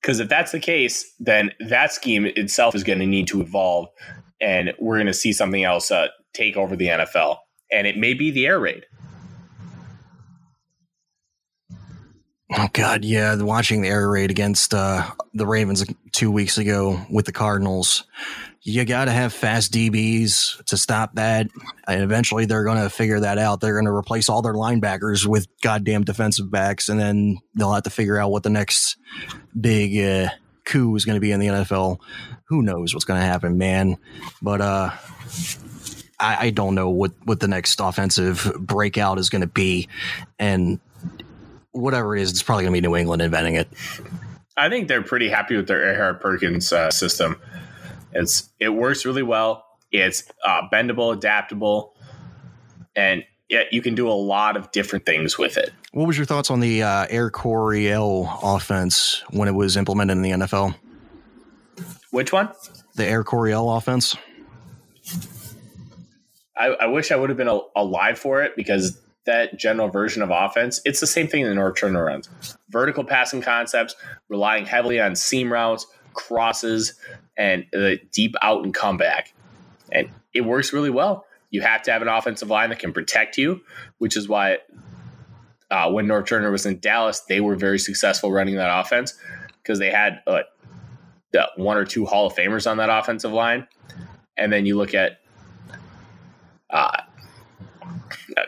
Because if that's the case, then that scheme itself is going to need to evolve, and we're going to see something else uh, take over the NFL. And it may be the air raid. Oh God, yeah, watching the air raid against uh, the Ravens two weeks ago with the Cardinals, you got to have fast DBs to stop that, and eventually they're going to figure that out. They're going to replace all their linebackers with goddamn defensive backs, and then they'll have to figure out what the next big uh, coup is going to be in the NFL. Who knows what's going to happen, man? But uh, I, don't know what what the next offensive breakout is going to be, and whatever it is, it's probably going to be New England inventing it. I think they're pretty happy with their Erhardt-Perkins uh, system. It's it works really well. It's uh, bendable, adaptable, and yeah, you can do a lot of different things with it. What was your thoughts on the uh, Air Coryell offense when it was implemented in the NFL? Which one? The Air Coryell offense. I, I wish I would have been al- alive for it because that general version of offense, it's the same thing in the Norv Turner runs. Vertical passing concepts, relying heavily on seam routes, crosses, and the deep out and comeback. And it works really well. You have to have an offensive line that can protect you, which is why uh, when Norv Turner was in Dallas, they were very successful running that offense because they had uh, one or two Hall of Famers on that offensive line. And then you look at uh,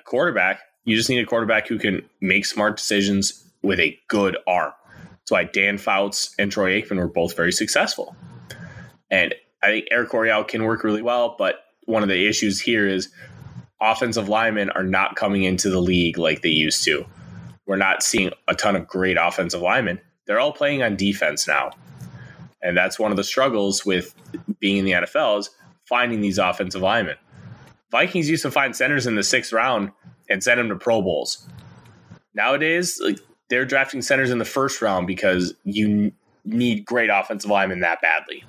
quarterback, you just need a quarterback who can make smart decisions with a good arm. That's why Dan Fouts and Troy Aikman were both very successful. And I think Air Coryell can work really well, but one of the issues here is offensive linemen are not coming into the league like they used to. We're not seeing a ton of great offensive linemen. They're all playing on defense now. And that's one of the struggles with being in the NFL is finding these offensive linemen. Vikings used to find centers in the sixth round and send them to Pro Bowls. Nowadays, like they're drafting centers in the first round because you need great offensive linemen that badly.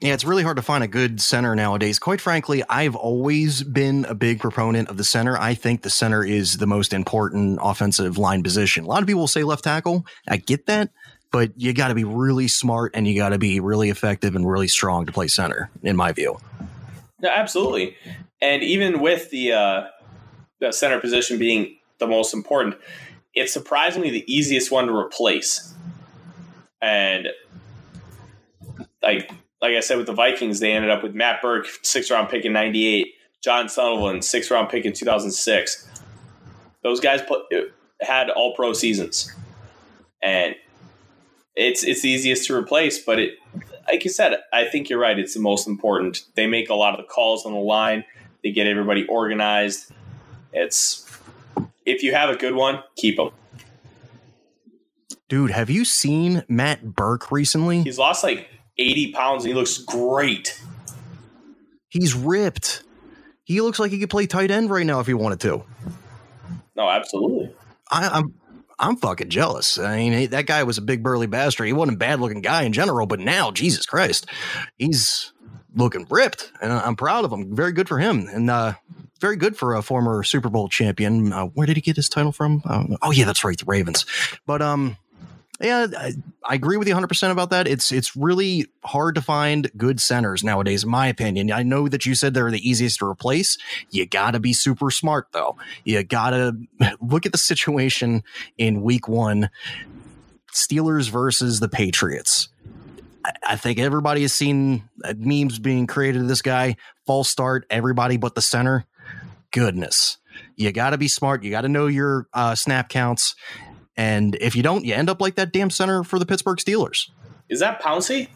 Yeah, it's really hard to find a good center nowadays. Quite frankly, I've always been a big proponent of the center. I think the center is the most important offensive line position. A lot of people will say left tackle. I get that, but you got to be really smart and you got to be really effective and really strong to play center, in my view. Yeah, absolutely. And even with the uh, the center position being the most important, it's surprisingly the easiest one to replace. And like like I said with the Vikings, they ended up with Matt Birk, six round pick in '98, John Sullivan, six round pick in 2006. Those guys put, uh, had all pro seasons, and it's it's the easiest to replace. But it, like you said, I think you're right. It's the most important. They make a lot of the calls on the line. They get everybody organized. It's if you have a good one, keep them. Dude, have you seen Matt Birk recently? He's lost like 80 pounds and he looks great. He's ripped. He looks like he could play tight end right now if he wanted to. No, absolutely. I, I'm I'm fucking jealous. I mean, that guy was a big burly bastard. He wasn't a bad looking guy in general, but now, Jesus Christ, he's looking ripped, and I'm proud of him. Very good for him, and uh, very good for a former Super Bowl champion. Uh, where did he get his title from? Oh yeah, that's right, the Ravens. But um, yeah, I, I agree with you 100 percent about that. It's it's really hard to find good centers nowadays, in my opinion. I know that you said they're the easiest to replace. You got to be super smart though. You got to look at the situation in Week One. Steelers versus the Patriots. I- I think everybody has seen uh, memes being created of this guy. False start, everybody but the center. Goodness. You got to be smart. You got to know your uh, snap counts. And if you don't, you end up like that damn center for the Pittsburgh Steelers. Is that Pouncey?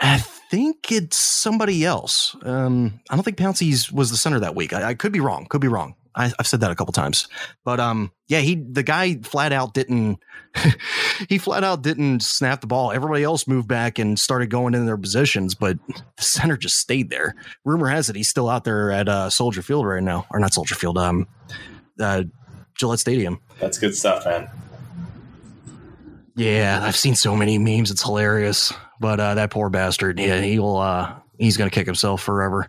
I think it's somebody else. Um, I don't think Pouncey's was the center that week. I, I could be wrong. Could be wrong. I, I've said that a couple times, but um, yeah, he the guy flat out didn't. he flat out didn't snap the ball. Everybody else moved back and started going in their positions, but the center just stayed there. Rumor has it he's still out there at uh, Soldier Field right now, or not Soldier Field, um, uh, Gillette Stadium. That's good stuff, man. Yeah, I've seen so many memes. It's hilarious. But uh, that poor bastard, yeah, he'll uh, he's gonna kick himself forever.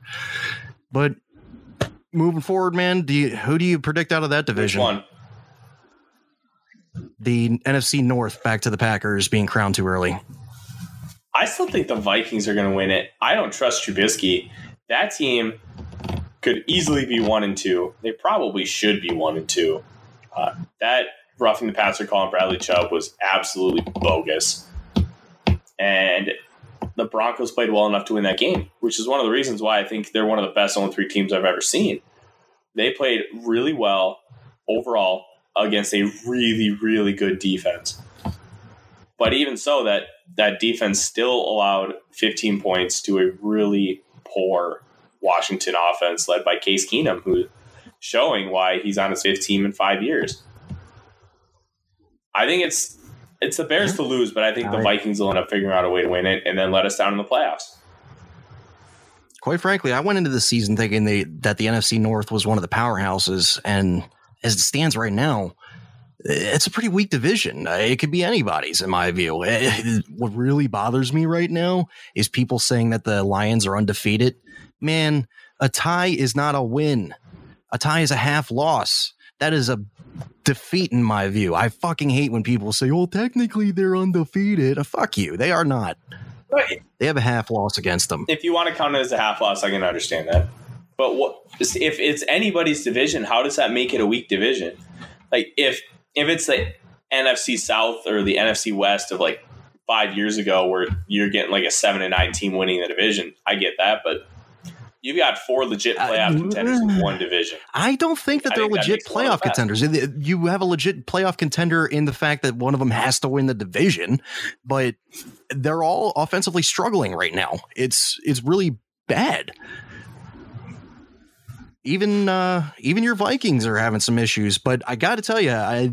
But moving forward, man, do you who do you predict out of that Which division? one? The NFC North back to the Packers being crowned too early. I still think the Vikings are going to win it. I don't trust Trubisky. That team could easily be one and two. They probably should be one and two. Uh, that roughing the passer call on Bradley Chubb was absolutely bogus. And the Broncos played well enough to win that game, which is one of the reasons why I think they're one of the best only three teams I've ever seen. They played really well overall against a really, really good defense. But even so, that that defense still allowed 15 points to a really poor Washington offense led by Case Keenum, who's showing why he's on his fifth team in five years. I think it's it's the Bears to lose, but I think the right. Vikings will end up figuring out a way to win it and then let us down in the playoffs. Quite frankly, I went into the season thinking they, that the NFC North was one of the powerhouses, and as it stands right now, it's a pretty weak division. It could be anybody's, in my view. Eh, What really bothers me right now is people saying that the Lions are undefeated. Man, a tie is not a win. A tie is a half loss. That is a defeat in my view. I fucking hate when people say, "Well, technically they're undefeated." Uh, fuck you. They are not. But They have a half loss against them. if you want to count it as a half loss, I can understand that. But what if it's anybody's division? How does that make it a weak division? Like if if it's the NFC South or the NFC West of like five years ago, where you're getting like a seven and nine team winning the division, I get that. But you've got four legit playoff Uh, contenders in one division. I don't think that I they're think legit makes a lot of playoff contenders. You have a legit playoff contender in the fact that one of them has to win the division, but they're all offensively struggling right now. It's it's really bad. Even uh, even your Vikings are having some issues, but I got to tell you, I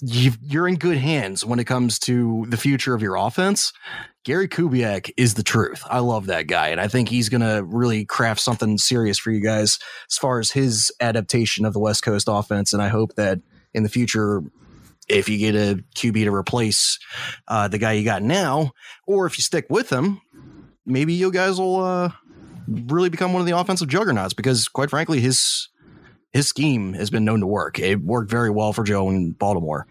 you've, you're in good hands when it comes to the future of your offense. Gary Kubiak is the truth. I love that guy, and I think he's going to really craft something serious for you guys as far as his adaptation of the West Coast offense. And I hope that in the future, if you get a QB to replace uh, the guy you got now, or if you stick with him, maybe you guys will uh, really become one of the offensive juggernauts. Because quite frankly, his his scheme has been known to work. It worked very well for Joe in Baltimore.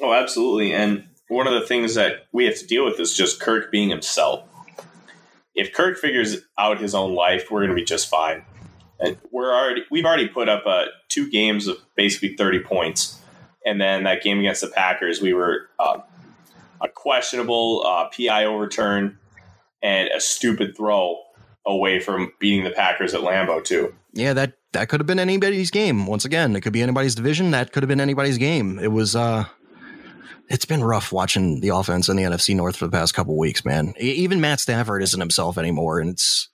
Oh, absolutely. And one of the things that we have to deal with is just Kirk being himself. If Kirk figures out his own life, we're going to be just fine. And we're already we've already put up uh, two games of basically thirty points, and then that game against the Packers, we were uh, a questionable uh, PI overturn and a stupid throw away from beating the Packers at Lambeau too. Yeah, that that could have been anybody's game. Once again, it could be anybody's division. That could have been anybody's game. It was uh it's been rough watching the offense in the NFC North for the past couple weeks, man. Even Matt Stafford isn't himself anymore, and it's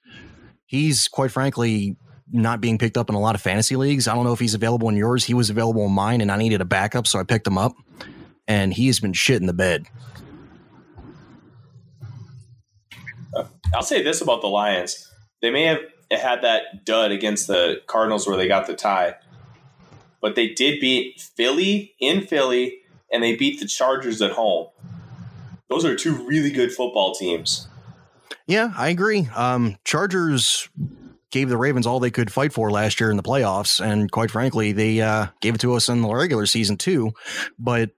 he's quite frankly not being picked up in a lot of fantasy leagues. I don't know if he's available in yours. He was available in mine, and I needed a backup, so I picked him up. And he has been shit in the bed. Uh, I'll say this about the Lions: they may have had that dud against the Cardinals where they got the tie, but they did beat Philly in Philly, and they beat the Chargers at home. Those are two really good football teams. Yeah, I agree. Um, Chargers gave the Ravens all they could fight for last year in the playoffs, and quite frankly, they uh, gave it to us in the regular season too. But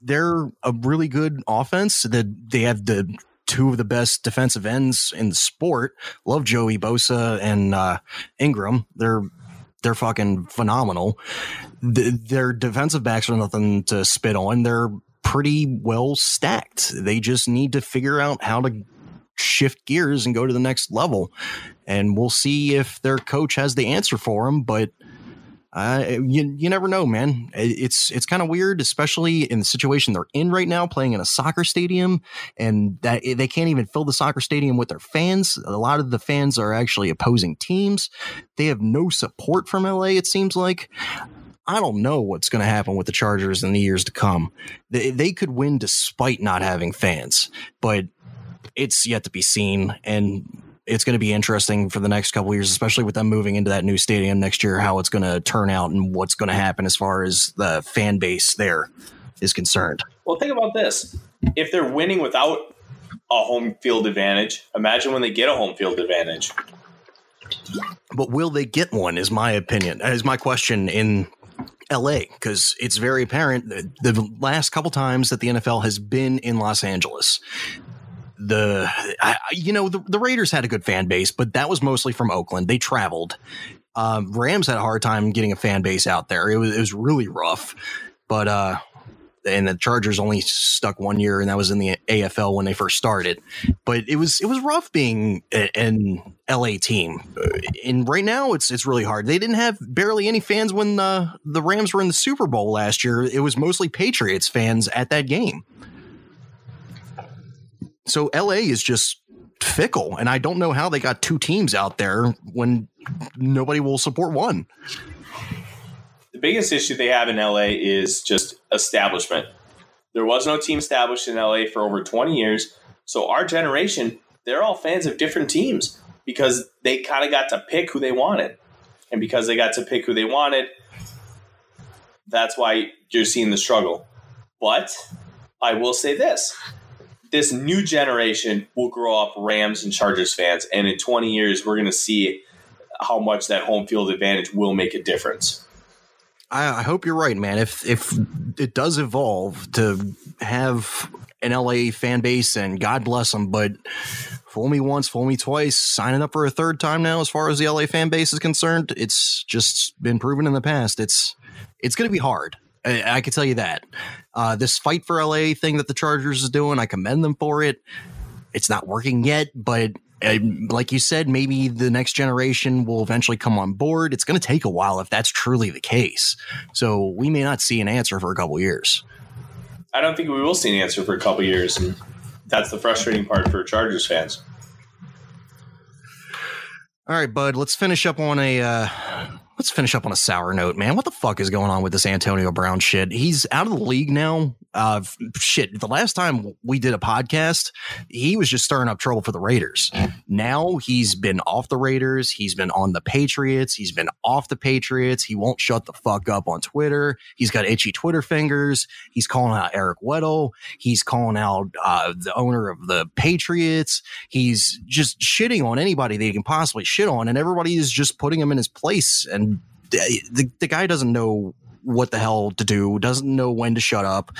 they're a really good offense. That they have the two of the best defensive ends in the sport. Love Joey Bosa and uh, Ingram. They're they're fucking phenomenal. Th- their defensive backs are nothing to spit on. They're pretty well stacked. They just need to figure out how to shift gears and go to the next level. And we'll see if their coach has the answer for them. But uh, you you never know, man. It's it's kind of weird, especially in the situation they're in right now, playing in a soccer stadium, and that they can't even fill the soccer stadium with their fans. A lot of the fans are actually opposing teams. They have no support from LA. It seems like. I don't know what's going to happen with the Chargers in the years to come. They, they could win despite not having fans, but it's yet to be seen. And it's going to be interesting for the next couple years, especially with them moving into that new stadium next year, how it's going to turn out and what's going to happen as far as the fan base there is concerned. Well, think about this: if they're winning without a home field advantage, imagine when they get a home field advantage. But will they get one? Is my opinion. Is my question in LA because it's very apparent the last couple times that the NFL has been in Los Angeles, the I, you know the, the Raiders had a good fan base, but that was mostly from Oakland. They traveled. Um, Rams had a hard time getting a fan base out there. It was it was really rough, but uh, and the Chargers only stuck one year, and that was in the AFL when they first started. But it was it was rough being a- an LA team, and right now it's it's really hard. They didn't have barely any fans when uh, the Rams were in the Super Bowl last year. It was mostly Patriots fans at that game. So LA is just fickle, and I don't know how they got two teams out there when nobody will support one. Biggest issue they have in LA is just establishment. There was no team established in LA for over 20 years. So our generation, they're all fans of different teams because they kind of got to pick who they wanted. And because they got to pick who they wanted, that's why you're seeing the struggle. But I will say this this new generation will grow up Rams and Chargers fans. And in 20 years, we're going to see how much that home field advantage will make a difference. I, I hope you're right, man. If if it does evolve to have an LA fan base, and God bless them, but fool me once, fool me twice, signing up for a third time now, as far as the LA fan base is concerned, it's just been proven in the past. It's it's going to be hard. I, I can tell you that. Uh, this fight for LA thing that the Chargers is doing, I commend them for it. It's not working yet, but uh, like you said, maybe the next generation will eventually come on board. It's going to take a while if that's truly the case. So we may not see an answer for a couple years. I don't think we will see an answer for a couple years, and that's the frustrating part for Chargers fans. All right, bud. Let's finish up on a uh, let's finish up on a sour note, man. What the fuck is going on with this Antonio Brown shit? He's out of the league now. Uh, shit. The last time we did a podcast, he was just stirring up trouble for the Raiders. Now he's been off the Raiders. He's been on the Patriots. He's been off the Patriots. He won't shut the fuck up on Twitter. He's got itchy Twitter fingers. He's calling out Eric Weddle. He's calling out uh, the owner of the Patriots. He's just shitting on anybody that he can possibly shit on, and everybody is just putting him in his place. And the, the guy doesn't know what the hell to do, doesn't know when to shut up.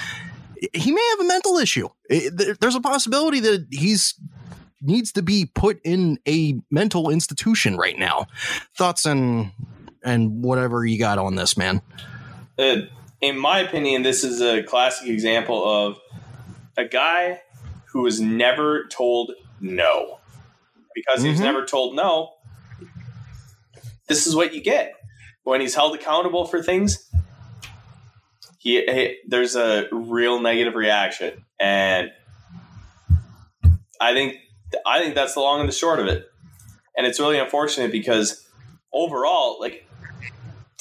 He may have a mental issue. There's a possibility that he's needs to be put in a mental institution right now. Thoughts and and whatever you got on this, man. Uh, in my opinion, this is a classic example of a guy who was never told no. Because he was never told no, this is what you get. When he's held accountable for things, he, he there's a real negative reaction. And I think I think that's the long and the short of it. And it's really unfortunate because overall, like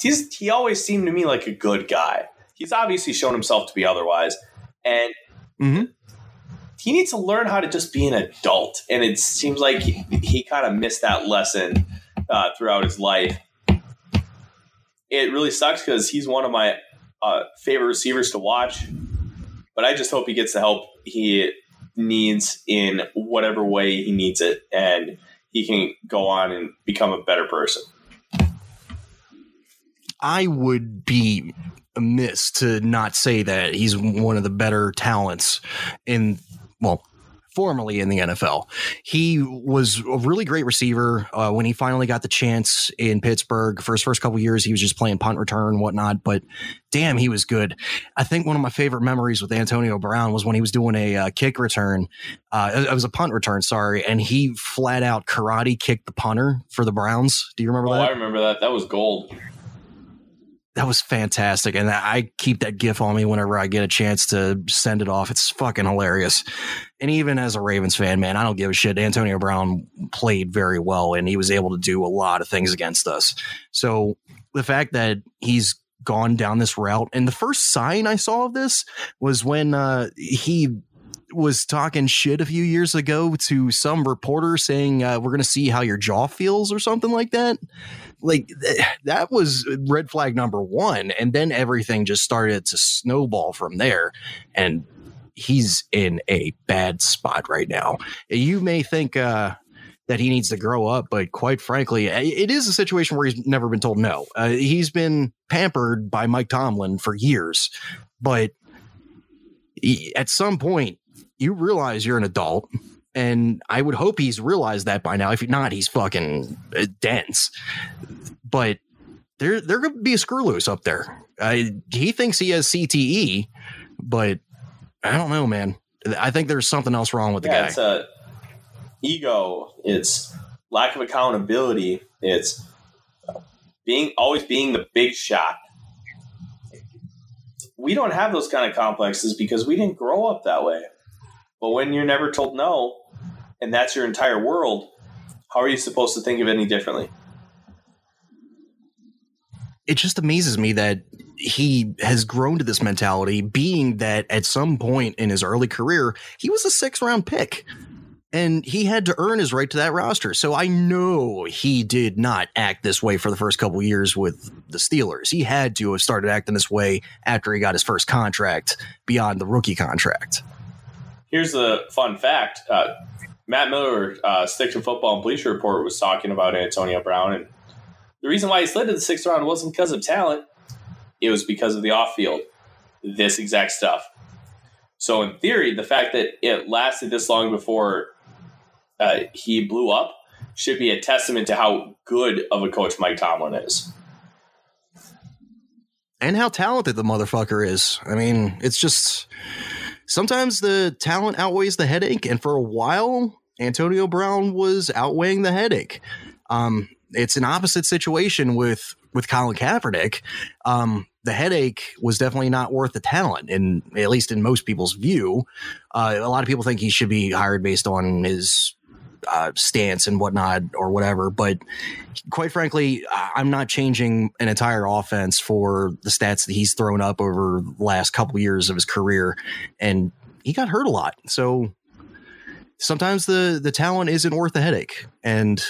he's he always seemed to me like a good guy. He's obviously shown himself to be otherwise, and Mhm. he needs to learn how to just be an adult. And it seems like he, he kind of missed that lesson uh, throughout his life. It really sucks because he's one of my uh, favorite receivers to watch. But I just hope he gets the help he needs in whatever way he needs it, and he can go on and become a better person. I would be amiss to not say that he's one of the better talents in, well, formerly in the NFL. He was a really great receiver uh, when he finally got the chance in Pittsburgh. For his first couple years, he was just playing punt return and whatnot, but damn, he was good. I think one of my favorite memories with Antonio Brown was when he was doing a uh, kick return. Uh, it was a punt return, sorry, and he flat out karate kicked the punter for the Browns. Do you remember Oh, that? I remember that. That was gold. That was fantastic. And i keep that gif on me whenever i get a chance to send it off. It's fucking hilarious. And even as a ravens fan man i don't give a shit. Antonio brown played very well and he was able to do a lot of things against us. So the fact that he's gone down this route and the first sign i saw of this was when uh, he was talking shit a few years ago to some reporter saying uh, we're going to see how your jaw feels or something like that like th- that was red flag number one and then everything just started to snowball from there and he's in a bad spot right now. You may think uh that he needs to grow up but quite frankly it is a situation where he's never been told no. Uh, he's been pampered by mike tomlin for years but he- at some point you realize you're an adult and I would hope he's realized that by now. If not, he's fucking uh, dense. But there, there could be a screw loose up there. I, he thinks he has CTE, but I don't know, man. I think there's something else wrong with the yeah, guy. it's a ego. It's lack of accountability. It's being always being the big shot. We don't have those kind of complexes because we didn't grow up that way. But when you're never told no, and that's your entire world, how are you supposed to think of it any differently? it just amazes me that he has grown to this mentality, being that at some point in his early career, he was a six round pick. And he had to earn his right to that roster. So I know he did not act this way for the first couple years with the Steelers. He had to have started acting this way after he got his first contract beyond the rookie contract. Here's a fun fact: uh, Matt Miller, uh, Stick to Football and Bleacher Report, was talking about Antonio Brown, and the reason why he slid to the sixth round wasn't because of talent; it was because of the off-field, this exact stuff. So, in theory, the fact that it lasted this long before uh, he blew up should be a testament to how good of a coach Mike Tomlin is. and how talented the motherfucker is. I mean, it's just sometimes the talent outweighs the headache, and for a while, Antonio Brown was outweighing the headache. Um, it's an opposite situation with with Colin Kaepernick. Um, the headache was definitely not worth the talent, and at least in most people's view, uh, a lot of people think he should be hired based on his uh, stance and whatnot or whatever. But quite frankly, I'm not changing an entire offense for the stats that he's thrown up over the last couple years of his career, and he got hurt a lot. So sometimes the the talent isn't worth the headache, and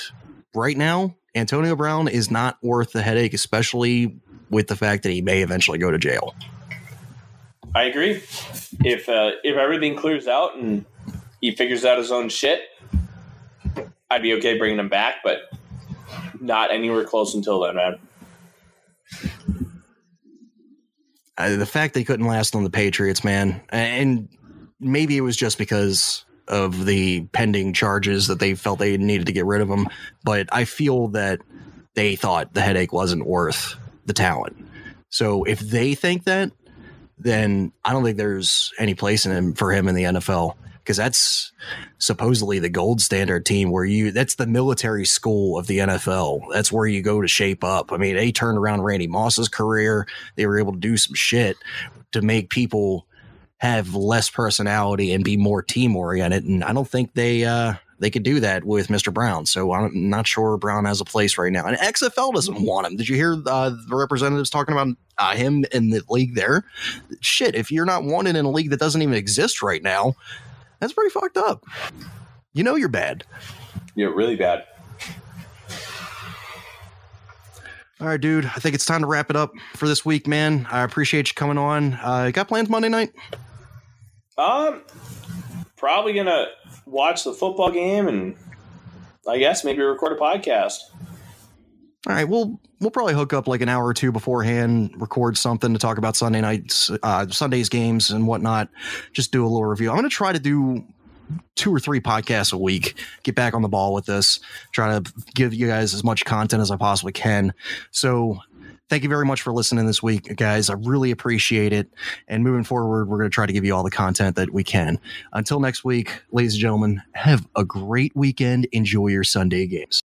right now. Antonio Brown is not worth the headache, especially with the fact that he may eventually go to jail. I agree. If uh, if everything clears out and he figures out his own shit, I'd be okay bringing him back, but not anywhere close until then, man. Uh, the fact they couldn't last on the Patriots, man, and maybe it was just because of the pending charges that they felt they needed to get rid of him, but I feel that they thought the headache wasn't worth the talent. So if they think that, then I don't think there's any place in him for him in the NFL because that's supposedly the gold standard team where you that's the military school of the NFL. That's where you go to shape up. I mean, they turned around Randy Moss's career. They were able to do some shit to make people have less personality and be more team oriented. And I don't think they uh, they could do that with Mr. Brown. So I'm not sure Brown has a place right now. And XFL doesn't want him. Did you hear uh, the representatives talking about uh, him in the league there? Shit, if you're not wanted in a league that doesn't even exist right now, that's pretty fucked up. You know you're bad. You're really bad. All right, dude. I think it's time to wrap it up for this week, man. I appreciate you coming on. Uh, got plans Monday night? Um, probably gonna watch the football game and I guess maybe record a podcast. All right, we'll we'll probably hook up like an hour or two beforehand, record something to talk about Sunday nights, uh, Sunday's games and whatnot. Just do a little review. I'm to try to do two or three podcasts a week. Get back on the ball with this. Try to give you guys as much content as I possibly can. So thank you very much for listening this week, guys. I really appreciate it. And moving forward, we're going to try to give you all the content that we can. Until next week, ladies and gentlemen, have a great weekend. Enjoy your Sunday games.